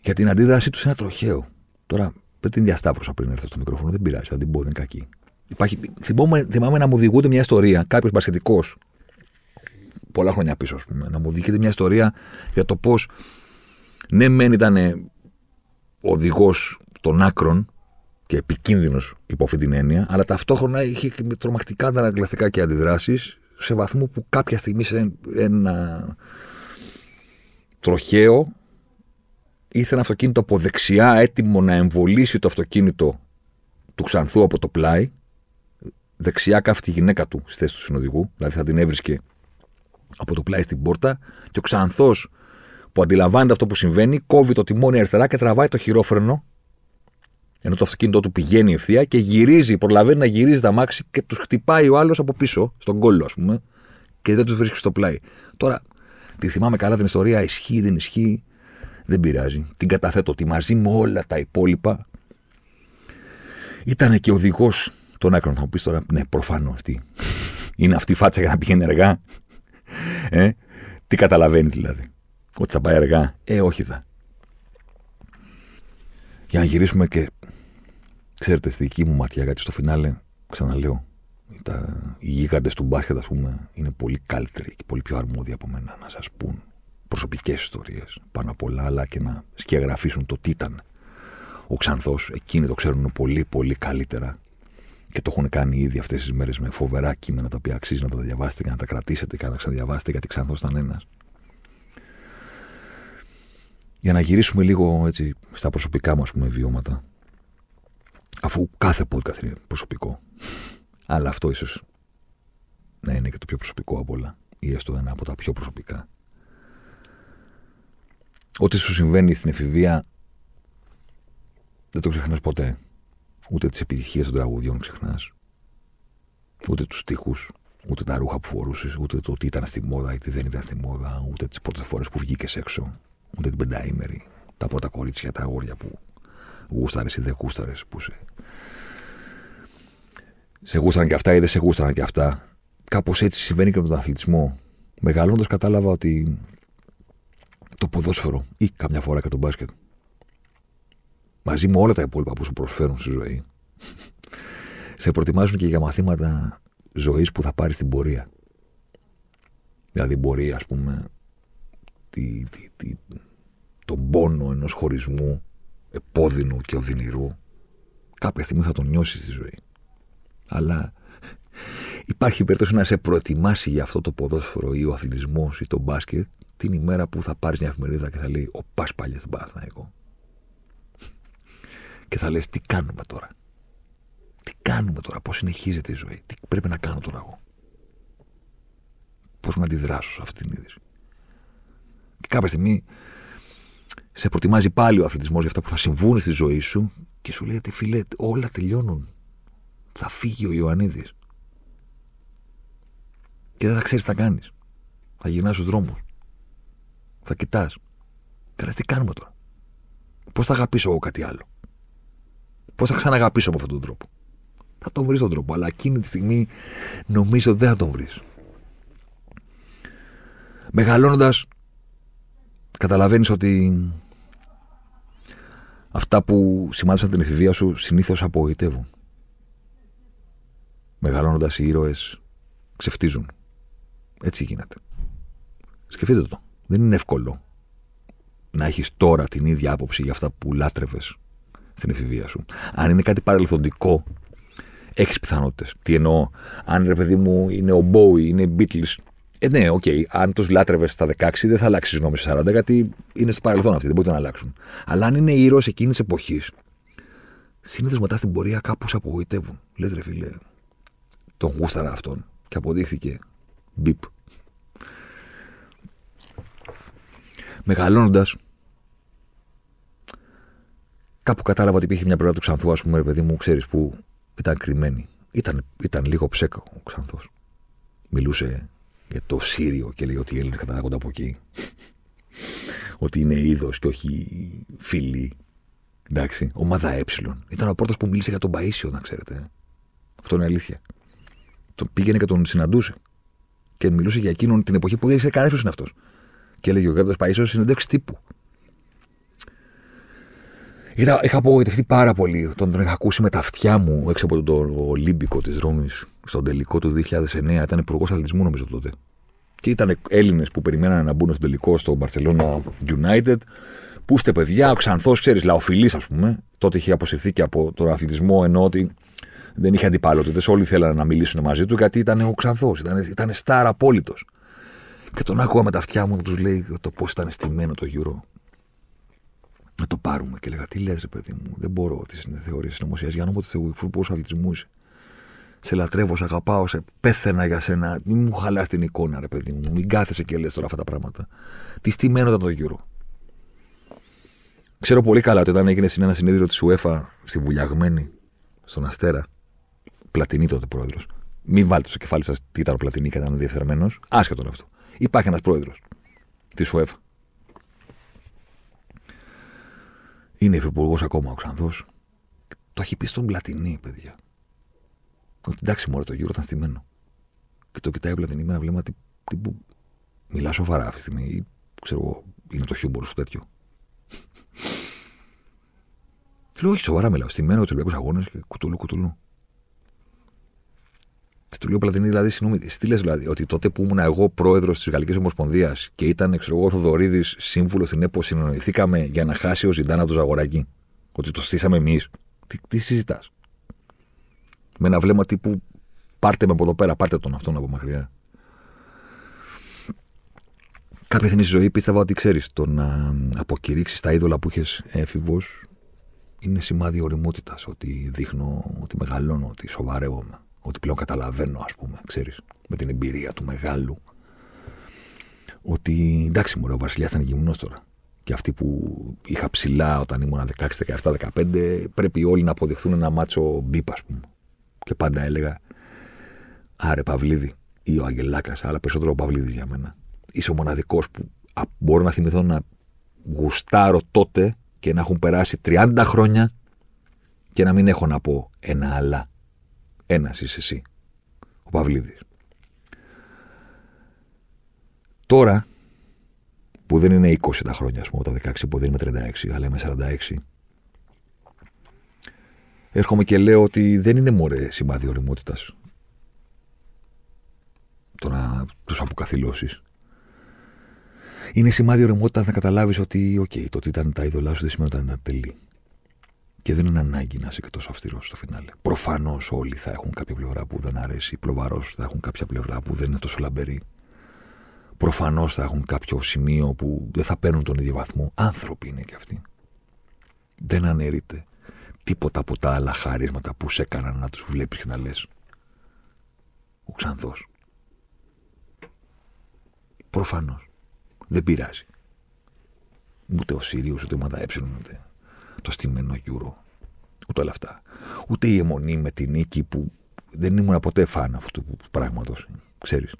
για την αντίδρασή του σε ένα τροχαίο. Τώρα δεν την διασταύρωσα πριν έρθω στο μικρόφωνο, δεν πειράζει, θα την πω, δεν είναι κακή. Υπάρχει, θυμάμαι, θυμάμαι να μου διηγούνται μια ιστορία, κάποιος μπασχετικό, πολλά χρόνια πίσω, ας πούμε, να μου διηγείται μια ιστορία για το πώς ναι, μεν ήταν οδηγός των άκρων και επικίνδυνος υπό αυτή την έννοια, αλλά ταυτόχρονα είχε και τρομακτικά αντανακλαστικά και αντιδράσεις σε βαθμό που κάποια στιγμή σε ένα τροχαίο ήρθε ένα αυτοκίνητο από δεξιά έτοιμο να εμβολήσει το αυτοκίνητο του Ξανθού από το πλάι, δεξιά κάθεται η γυναίκα του στη θέση του συνοδηγού, δηλαδή θα την έβρισκε από το πλάι στην πόρτα, και ο Ξανθός που αντιλαμβάνεται αυτό που συμβαίνει, κόβει το τιμόνι αριστερά και τραβάει το χειρόφρενο, ενώ το αυτοκίνητό του πηγαίνει ευθεία και γυρίζει, προλαβαίνει να γυρίζει τα μάξι και τους χτυπάει ο άλλος από πίσω, στον κόλλο, ας πούμε, και δεν τους βρίσκει στο πλάι. Τώρα, τη θυμάμαι καλά την ιστορία, ισχύει, δεν ισχύει. Δεν πειράζει. Την καταθέτω ότι μαζί με όλα τα υπόλοιπα ήταν και οδηγός των άκρων. Θα μου πεις τώρα, ναι, προφανώ. Τι. Είναι αυτή η φάτσα για να πηγαίνει αργά. Ε, τι καταλαβαίνεις δηλαδή. Ότι θα πάει αργά. Ε, όχι θα. Για να γυρίσουμε και ξέρετε στη δική μου ματιά, γιατί στο φινάλε, ξαναλέω, τα, οι γίγαντες του μπάσκετ, ας πούμε, είναι πολύ καλύτεροι και πολύ πιο αρμόδιοι από μένα να σας πούν προσωπικές ιστορίες πάνω απ' όλα, αλλά και να σκιαγραφίσουν το τι ήταν ο Ξανθός. Εκείνοι το ξέρουν πολύ, πολύ καλύτερα και το έχουν κάνει ήδη αυτές τις μέρες με φοβερά κείμενα τα οποία αξίζει να τα διαβάσετε και να τα κρατήσετε και να τα ξαναδιαβάσετε γιατί Ξανθός ήταν ένας. Για να γυρίσουμε λίγο έτσι στα προσωπικά μου πούμε, βιώματα. Αφού κάθε podcast είναι προσωπικό. Αλλά αυτό ίσως να είναι και το πιο προσωπικό από όλα. Ή έστω ένα από τα πιο προσωπικά. Ό,τι σου συμβαίνει στην εφηβεία δεν το ξεχνάς ποτέ. Ούτε τις επιτυχίες των τραγουδιών ξεχνάς. Ούτε τους τείχου, ούτε τα ρούχα που φορούσες, ούτε το τι ήταν στη μόδα ή τι δεν ήταν στη μόδα, ούτε τις πρώτες φορές που βγήκες έξω, ούτε την πενταήμερη, τα πρώτα κορίτσια, τα αγόρια που γούσταρες ή δεν γούσταρες, που σε. Σε γούσταραν και αυτά ή δεν σε γούσταραν και αυτά. Κάπως έτσι συμβαίνει και με τον αθλητισμό. Μεγαλώντα κατάλαβα ότι το ποδόσφαιρο ή καμιά φορά και το μπάσκετ μαζί με όλα τα υπόλοιπα που σου προσφέρουν στη ζωή, (laughs) σε προετοιμάζουν και για μαθήματα ζωής που θα πάρεις στην πορεία. Δηλαδή, μπορεί, ας πούμε, τη, τη, τη, τον πόνο ενός χωρισμού επώδυνου και οδυνηρού, κάποια στιγμή θα τον νιώσεις στη ζωή. Αλλά υπάρχει περίπτωση να σε προετοιμάσει για αυτό το ποδόσφαιρο ή ο αθλητισμός ή το μπάσκετ την ημέρα που θα πάρεις μια εφημερίδα και θα λέει Ο Πας πάλι στον Παναθηναϊκό και θα λες τι κάνουμε τώρα; Τι κάνουμε τώρα, πώς συνεχίζεται η ζωή, τι πρέπει να κάνω τώρα εγώ; Πώς να αντιδράσω σε αυτή την είδηση; Και κάποια στιγμή σε προτιμάζει πάλι ο αθλητισμός για αυτά που θα συμβούν στη ζωή σου και σου λέει ότι φίλε όλα τελειώνουν. Θα φύγει ο Ιωαννίδης. Και δεν θα ξέρεις τι θα κάνεις. Θα γυρνάς στους δρόμους. Θα κοιτάς. Καλά, τι κάνουμε τώρα; Πώς θα αγαπήσω εγώ κάτι άλλο; Πώς θα ξαναγαπήσω με αυτόν τον τρόπο; Θα τον βρεις τον τρόπο, αλλά εκείνη τη στιγμή νομίζω ότι δεν θα τον βρεις. Μεγαλώνοντας, καταλαβαίνεις ότι αυτά που σημάδισαν την εφηβεία σου συνήθως απογοητεύουν. Μεγαλώνοντας, οι ήρωες ξεφτίζουν. Έτσι γίνεται. Σκεφτείτε το. Δεν είναι εύκολο να έχεις τώρα την ίδια άποψη για αυτά που λάτρευες στην εφηβεία σου. Αν είναι κάτι παρελθοντικό, έχεις πιθανότητες. Τι εννοώ, αν ρε παιδί μου είναι ο Bowie, είναι οι Beatles. Ε, ναι, οκ. Okay. Αν τους λάτρευες στα 16, δεν θα αλλάξεις γνώμη στα 40, γιατί είναι στο παρελθόν αυτοί, δεν μπορείτε να αλλάξουν. Αλλά αν είναι ήρωες εκείνης της εποχής, συνήθως μετά στην πορεία κάπως απογοητεύουν. Λες ρε φίλε, τον γούσταρα αυτόν και αποδείχθηκε μπιπ. Μεγαλώνοντας, Κάπου κατάλαβα ότι υπήρχε μια πλευρά του Ξανθού, ας πούμε, ρε παιδί μου, ξέρεις που ήταν κρυμμένη. Ήταν, ήταν λίγο ψέκο ο Ξανθός. Μιλούσε για το Σύριο και λέει ότι οι Έλληνες κατάγονται από εκεί. ότι είναι είδος και όχι φίλοι. Εντάξει, ομάδα Ε. Ήταν ο πρώτος που μίλησε για τον Παίσιο, να ξέρετε. Αυτό είναι αλήθεια. Τον πήγαινε και τον συναντούσε. Και μιλούσε για εκείνον την εποχή που δεν ήξερε κανένας είναι αυτός. Και έλεγε ο Γκάρντο Παίσιος συνεντεύξεις τύπου. Είχα, είχα απογοητευτεί πάρα πολύ. Τον, τον είχα ακούσει με τα αυτιά μου έξω από τον Ολύμπικο της Ρώμης στον τελικό του 2009. Ήταν υπουργός αθλητισμού, νομίζω τότε. Και ήταν Έλληνες που περιμέναν να μπουν στον τελικό στο Barcelona United. Πού είστε παιδιά, ο Ξανθός, ξέρεις, λαοφιλής, ας πούμε. Τότε είχε αποσυρθεί και από τον αθλητισμό, ενώ ότι δεν είχε αντιπαλότητες. Όλοι θέλανε να μιλήσουν μαζί του γιατί ήταν ο Ξανθός. Ήταν, ήταν στάρα απόλυτος. Και τον άκουγα με τα αυτιά μου που τους λέει το πώς ήταν στημένο το γύρο να το πάρουμε. Και λέγα, τι λες, ρε παιδί μου, δεν μπορώ τις θεωρίες συνωμοσίας. Για όνομα του Θεού, φούρπο αθλητισμούς είσαι. Σε λατρεύω, σε αγαπάω, σε πέθαινα για σένα. Μην μου χαλάς την εικόνα, ρε παιδί μου. Μην κάθεσαι και λες τώρα αυτά τα πράγματα. Τι στημένο ήταν το γύρο. Ξέρω πολύ καλά ότι όταν έγινε ένα συνέδριο της UEFA στη Βουλιαγμένη, στον Αστέρα, Πλατινή τότε πρόεδρος. Μην βάλετε στο κεφάλι σας τι ήταν ο Πλατινή και ήταν διεφθαρμένο. Άσχετο αυτό. Υπάρχει ένας πρόεδρος της UEFA. Είναι υφυπουργός ακόμα ο Ξανθό. Το έχει πει στον Πλατινή, παιδιά. Ότι εντάξει, μόνο το γύρο ήταν στημένο. Και το κοιτάει ο Πλατινή με ένα βλέμμα τύπου. Μιλά σοβαρά αυτή τη στιγμή. Ή ξέρω εγώ, είναι το χιούμορ σου τέτοιο. Λέω, όχι σοβαρά μιλάω. Στημένο του Ολυμπιακού Αγώνε και κουτουλού κουτουλού. Και του λέω Πλατινή, δηλαδή, συγγνώμη, τι λες, δηλαδή, ότι τότε που ήμουν εγώ πρόεδρος της Γαλλικής Ομοσπονδίας και ήταν, ξέρω εγώ, Θοδωρίδης σύμβουλος στην ΕΠΟ, συνεννοηθήκαμε για να χάσει ο Ζιντάνα από το Ζαγοράκι. Ότι το στήσαμε εμείς. Τι, τι συζητάς; Με ένα βλέμμα τύπου πάρτε με από εδώ πέρα, πάρτε τον αυτόν από μακριά. Κάποια στιγμή στη ζωή πίστευα ότι ξέρεις, το να αποκηρύξεις τα είδωλα που είχες έφηβο είναι σημάδι οριμότητας. Ότι δείχνω ότι μεγαλώνω, ότι σοβαρεύομαι ότι πλέον καταλαβαίνω, ας πούμε, ξέρεις, με την εμπειρία του μεγάλου, ότι εντάξει, μου ο Βασιλιάς ήταν γυμνός τώρα. Και αυτοί που είχα ψηλά όταν ήμουν 16, 17, 15, πρέπει όλοι να αποδεχθούν ένα μάτσο μπίπ, ας πούμε. Και πάντα έλεγα, Άρε Παυλίδη ή ο Αγγελάκας, αλλά περισσότερο ο Παυλίδης για μένα. Είσαι ο μοναδικός που μπορώ να θυμηθώ να γουστάρω τότε και να έχουν περάσει 30 χρόνια και να μην έχω να πω ένα αλλά. Ένας είσαι εσύ, ο Παυλίδης. Τώρα, που δεν είναι 20 τα χρόνια, ας πούμε, τα 16 που δεν είμαι 36, αλλά είμαι 46, έρχομαι και λέω ότι δεν είναι μωρέ σημάδι ωριμότητας το να τους αποκαθηλώσεις. Είναι σημάδι ωριμότητα να καταλάβεις ότι, OK, okay, το ότι ήταν τα είδωλά σου δεν σημαίνει ότι ήταν τέλειοι. Και δεν είναι ανάγκη να είσαι και τόσο αυστηρός στο φινάλε. Προφανώς όλοι θα έχουν κάποια πλευρά που δεν αρέσει. Προφανώς θα έχουν κάποια πλευρά που δεν είναι τόσο λαμπερή. Προφανώς θα έχουν κάποιο σημείο που δεν θα παίρνουν τον ίδιο βαθμό. Άνθρωποι είναι και αυτοί. Δεν αναιρείται τίποτα από τα άλλα χαρίσματα που σε έκαναν να τους βλέπεις και να λες. Ο Ξανθός. Προφανώς. Δεν πειράζει. Ούτε ο Σύριος, ούτε ομάδα ε, ούτε το στημένο γιούρο. Ούτε όλα αυτά. Ούτε η εμμονή με την νίκη που δεν ήμουν ποτέ φαν αυτού του πράγματος. Ξέρεις.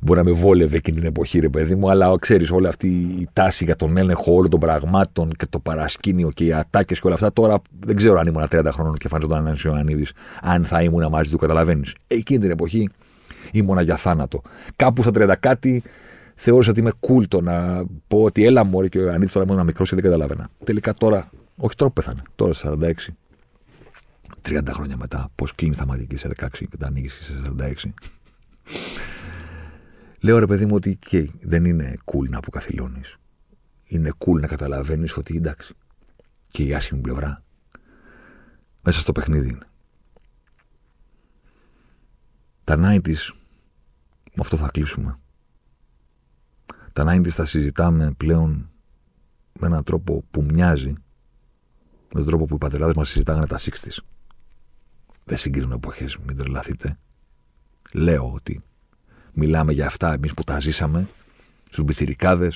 Μπορεί να με βόλευε εκείνη την εποχή, ρε παιδί μου, αλλά ξέρεις, όλη αυτή η τάση για τον έλεγχο όλων των πραγμάτων και το παρασκήνιο και οι ατάκες και όλα αυτά. Τώρα δεν ξέρω αν ήμουν 30 χρόνων και φάνηκε ένα Ιωαννίδης, αν θα ήμουν μαζί του, καταλαβαίνεις. Εκείνη την εποχή ήμουνα για θάνατο. Κάπου στα 30 κάτι θεώρησα ότι είμαι cool το να πω ότι έλα μόρι και ο Ιωαννίδης τώρα ήμουν μικρό και δεν καταλάβαινα. Τελικά τώρα, όχι τώρα που πέθανε, τώρα 46. 30 χρόνια μετά, πώς κλείνει η θαματική σε 16 και τα ανοίγεις σε 46. Λέω ρε παιδί μου ότι και δεν είναι cool να αποκαθιλώνεις. Είναι cool να καταλαβαίνεις ότι εντάξει. Και η άσχημη πλευρά μέσα στο παιχνίδι είναι. Τα 90's, με αυτό θα κλείσουμε. Τα 90's τα συζητάμε πλέον με έναν τρόπο που μοιάζει με τον τρόπο που οι πατεράδες μας συζητάγανε τα 60's. Δεν συγκρίνουν εποχές, μην τρελαθείτε. Λέω ότι μιλάμε για αυτά εμείς που τα ζήσαμε στους μπιτσιρικάδε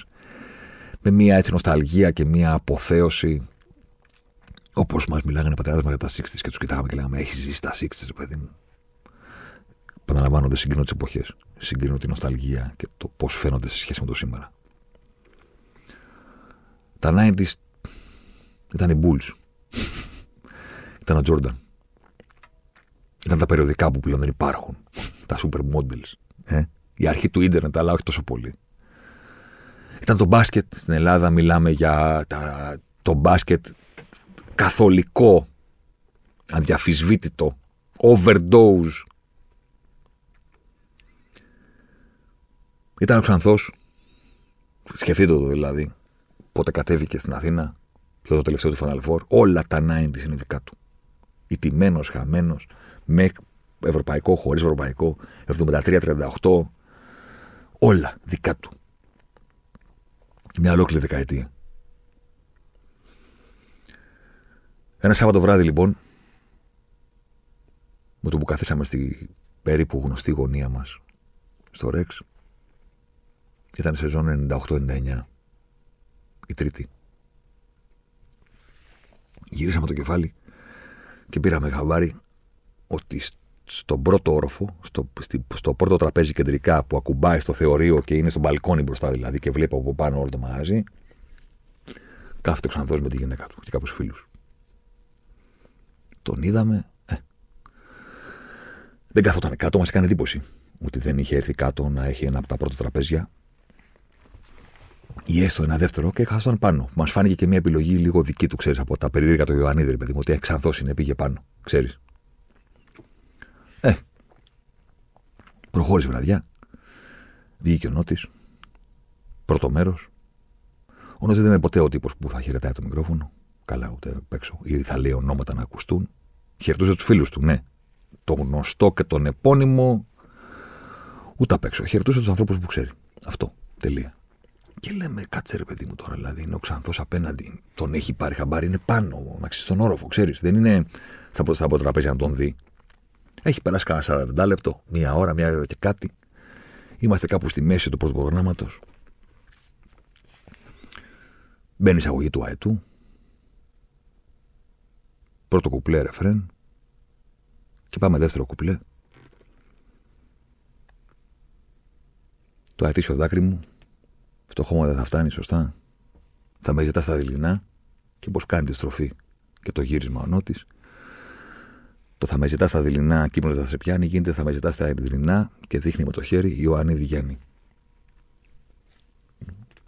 με μια έτσι νοσταλγία και μια αποθέωση όπως μας μιλάγανε οι πατεράδες μας για τα 60's και τους κοιτάγαμε και λέγαμε Έχεις ζήσει τα 60's, παιδί μου. Παναλαμβάνω, δεν συγκρίνω τις εποχές. Συγκρίνω την νοσταλγία και το πώς φαίνονται σε σχέση με το σήμερα. Τα 90s ήταν οι Bulls. ήταν ο Jordan. Ήταν τα περιοδικά που πλέον δεν υπάρχουν. τα supermodels. Ε; Η αρχή του ίντερνετ, αλλά όχι τόσο πολύ. Ήταν το μπάσκετ στην Ελλάδα. Μιλάμε για τα, το μπάσκετ καθολικό, αδιαφυσβήτητο, overdose Ήταν ο Ξανθός. Σκεφτείτε το δηλαδή. Πότε κατέβηκε στην Αθήνα, ποιο το τελευταίο του Final Όλα τα 90 είναι δικά του. Ιτημένος, χαμένος, με ευρωπαϊκό, χωρίς ευρωπαϊκό, 73-38. Όλα δικά του. Μια ολόκληρη δεκαετία. Ένα Σάββατο βράδυ λοιπόν, με το που καθίσαμε στη περίπου γνωστή γωνία μας στο Ρεξ, ήταν σεζόν 98-99, η τρίτη. Γυρίσαμε το κεφάλι και πήραμε χαμπάρι ότι στον πρώτο όροφο, στο, στη, στο πρώτο τραπέζι κεντρικά που ακουμπάει στο θεωρείο και είναι στο μπαλκόνι μπροστά δηλαδή και βλέπει από πάνω όλο το μαγαζί, κάθεται ο Ξανθός με τη γυναίκα του και κάποιους φίλους. Τον είδαμε. Ε. Δεν καθόταν κάτω, μας έκανε εντύπωση ότι δεν είχε έρθει κάτω να έχει ένα από τα πρώτα τραπέζια ή έστω ένα δεύτερο και καθόταν πάνω. Μας φάνηκε και μια επιλογή λίγο δική του, ξέρεις, από τα περίεργα του Ιωαννίδη, παιδί μου, ότι ξανθό είναι, πήγε πάνω, ξέρεις. Ε, προχώρησε βραδιά. Βγήκε ο Νότης. Πρώτο μέρος. Ο Νότης δεν είναι ποτέ ο τύπος που θα χαιρετάει το μικρόφωνο. Καλά, ούτε απ' έξω. Ή θα λέει ονόματα να ακουστούν. Χαιρετούσε τους φίλους του, ναι. Το γνωστό και τον επώνυμο. Ούτε απ' έξω. Χαιρετούσε τους ανθρώπους που ξέρει. Αυτό. Τελεία. Και λέμε, κάτσε ρε παιδί μου τώρα, δηλαδή είναι ο Ξανθός απέναντι. Τον έχει πάρει χαμπάρι, είναι πάνω, να στον όροφο, ξέρεις. Δεν είναι θα πω από τραπέζι να τον δει. Έχει περάσει κανένα 40 λεπτό, μία ώρα, μία ώρα και κάτι. Είμαστε κάπου στη μέση του πρώτου προγράμματο. Μπαίνει η εισαγωγή του αετού. Πρώτο κουπλέ ρεφρέν. Και πάμε δεύτερο κουπλέ. Το αετήσιο δάκρυ μου στο χώμα δεν θα φτάνει σωστά. Θα με ζητά στα δειλινά και πώς κάνει τη στροφή και το γύρισμα ο νότης. Το θα με ζητά στα δειλινά, κύμνο θα σε πιάνει, γίνεται θα με ζητά στα δειλινά και δείχνει με το χέρι η Ιωάννη Γιάννη.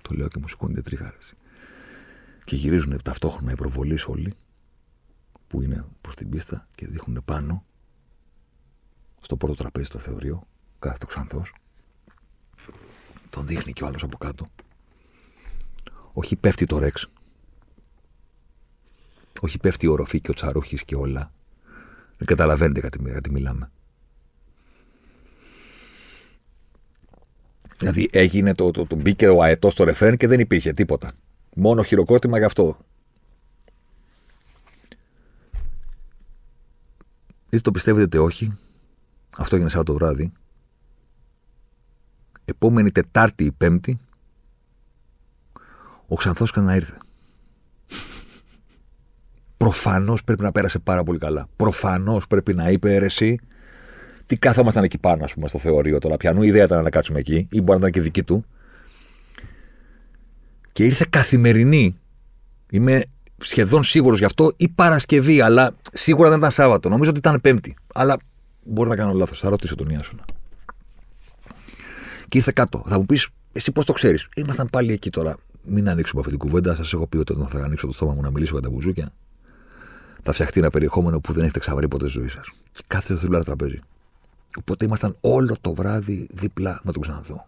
Το λέω και μου σηκώνει τρίχα. Και γυρίζουν ταυτόχρονα οι προβολείς όλοι που είναι προς την πίστα και δείχνουν πάνω στο πρώτο τραπέζι το θεωρείο, κάθεται ο Ξανθός τον δείχνει κι ο άλλος από κάτω. Όχι πέφτει το ρεξ. Όχι πέφτει η οροφή και ο τσαρούχης και όλα. Δεν καταλαβαίνετε κάτι, κάτι μιλάμε. Δηλαδή έγινε το, το, το, μπήκε ο αετός στο ρεφρέν και δεν υπήρχε τίποτα. Μόνο χειροκρότημα γι' αυτό. Είτε το πιστεύετε είτε όχι, αυτό έγινε Σάββατο βράδυ επόμενη Τετάρτη ή Πέμπτη, ο Ξανθός να ήρθε. Προφανώς πρέπει να πέρασε πάρα πολύ καλά. Προφανώς πρέπει να είπε εσύ τι κάθομασταν εκεί πάνω, ας πούμε, στο θεωρείο τώρα. Πιανού ιδέα ήταν να κάτσουμε εκεί, ή μπορεί να ήταν και δική του. Και ήρθε καθημερινή. Είμαι σχεδόν σίγουρος γι' αυτό, ή Παρασκευή, αλλά σίγουρα δεν ήταν Σάββατο. Νομίζω ότι ήταν Πέμπτη. Αλλά μπορεί να κάνω λάθος. Θα ρωτήσω τον Ιάσονα και ήρθε κάτω. Θα μου πεις, εσύ πώς το ξέρεις; Ήμασταν πάλι εκεί τώρα. Μην ανοίξουμε αυτή την κουβέντα. Σας έχω πει ότι όταν θα ανοίξω το στόμα μου να μιλήσω για τα μπουζούκια, θα φτιαχτεί ένα περιεχόμενο που δεν έχετε ξαβρει ποτέ στη ζωή σας. Και κάθεστε στο διπλά τραπέζι. Οπότε ήμασταν όλο το βράδυ δίπλα με τον Ξανθό.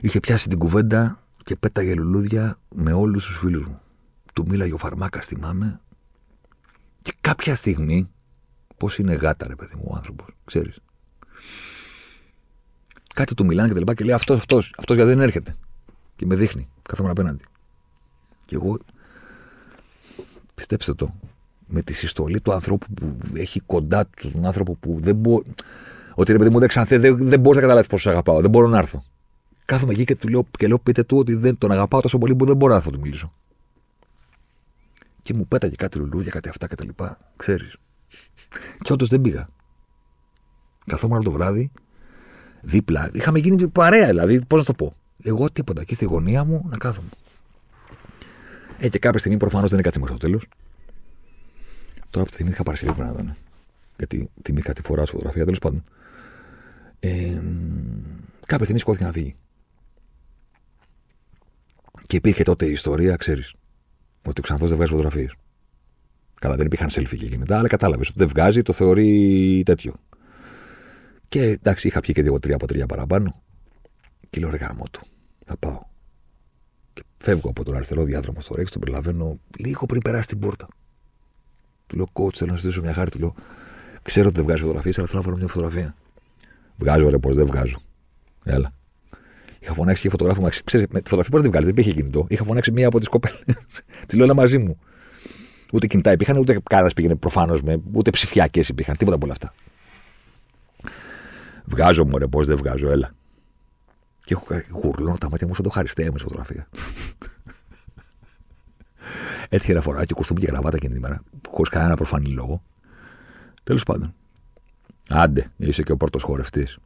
Είχε πιάσει την κουβέντα και πέταγε λουλούδια με όλους τους φίλους μου. Του μίλαγε ο Φαρμάκας, θυμάμαι. Και κάποια στιγμή, πώς είναι γάτα, ρε παιδί μου, ο άνθρωπος, ξέρεις κάτι του μιλάνε και τα λοιπά και λέει αυτός, αυτός, αυτός γιατί δεν έρχεται. Και με δείχνει, καθόμουν απέναντι. Και εγώ, πιστέψτε το, με τη συστολή του ανθρώπου που έχει κοντά του τον άνθρωπο που δεν μπορεί. Ότι ρε παιδί μου δεν ξανθέ, δεν, δεν μπορείς να καταλάβεις πόσο αγαπάω, δεν μπορώ να έρθω. Κάθομαι εκεί και του λέω, και λέω πείτε του ότι δεν τον αγαπάω τόσο πολύ που δεν μπορώ να έρθω να του μιλήσω. Και μου πέταγε κάτι λουλούδια, κάτι αυτά και τα λοιπά, ξέρεις. Και όντως δεν πήγα. Καθόμουν όλο το βράδυ δίπλα. Είχαμε γίνει παρέα, δηλαδή, πώς να το πω. Εγώ τίποτα, εκεί στη γωνία μου να κάθομαι. Ε, και κάποια στιγμή προφανώς δεν έκατσε μέχρι το τέλος. Τώρα που θυμήθηκα Παρασκευή πρέπει να ήταν. Γιατί θυμήθηκα τη φορά σου φωτογραφία, τέλος πάντων. Ε, κάποια στιγμή σηκώθηκε να φύγει. Και υπήρχε τότε η ιστορία, ξέρεις, ότι ο Ξανθός δεν βγάζει φωτογραφίες. Καλά, δεν υπήρχαν selfie και γίνεται, αλλά κατάλαβες ότι δεν βγάζει, το θεωρεί τέτοιο. Και εντάξει, είχα πιει και δύο τρία από τρία παραπάνω. Και λέω ρε γάμο του. Θα πάω. Και φεύγω από τον αριστερό διάδρομο στο Ρέξ, τον προλαβαίνω λίγο πριν περάσει την πόρτα. Του λέω, coach, θέλω να σου δώσω μια χάρη. Του λέω, ξέρω ότι δεν βγάζει φωτογραφίες, αλλά θέλω να φέρω μια φωτογραφία. Βγάζω ρε, πώς δεν βγάζω. Έλα. Είχα φωνάξει και φωτογράφο μου. Ξέρετε, με τη φωτογραφία δεν βγάλει, δεν υπήρχε κινητό. Είχα φωνάξει μία από τις κοπέλες. (laughs) τη λέω, έλα μαζί μου. Ούτε κινητά υπήρχαν, ούτε κανένας πήγαινε προφανώ με. ούτε ψηφιακές υπήρχαν, τίποτα από όλα αυτά. Βγάζω μου, ρε, πώς δεν βγάζω, έλα. Και έχω γουρλώνω τα μάτια μου σαν το χαριστέα μου φωτογραφία. Έτυχε ένα φορά και κουστούμι και γραβάτα εκείνη την ημέρα, χωρίς κανένα προφανή λόγο. Τέλος πάντων. Άντε, είσαι και ο πρώτος χορευτής.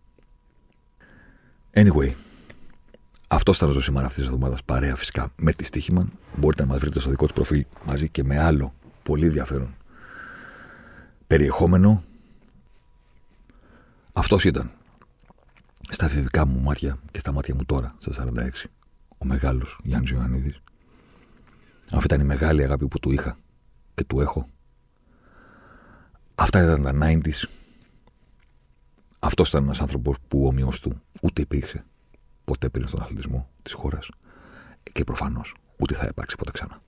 Anyway, αυτό ήταν ο Ζωσιμάρα αυτής της εβδομάδας. Παρέα φυσικά με τη Στίχημαν. Μπορείτε να μας βρείτε στο δικό του προφίλ μαζί και με άλλο πολύ ενδιαφέρον περιεχόμενο. Αυτός ήταν. Στα εφηβικά μου μάτια και στα μάτια μου τώρα, στα 46. Ο μεγάλος Γιάννης Ιωαννίδης. Αυτή ήταν η μεγάλη αγάπη που του είχα και του έχω. Αυτά ήταν τα 90s. Αυτός ήταν ένας άνθρωπος που ο ομοιό του ούτε υπήρξε ποτέ πριν στον αθλητισμό της χώρας και προφανώς ούτε θα υπάρξει ποτέ ξανά.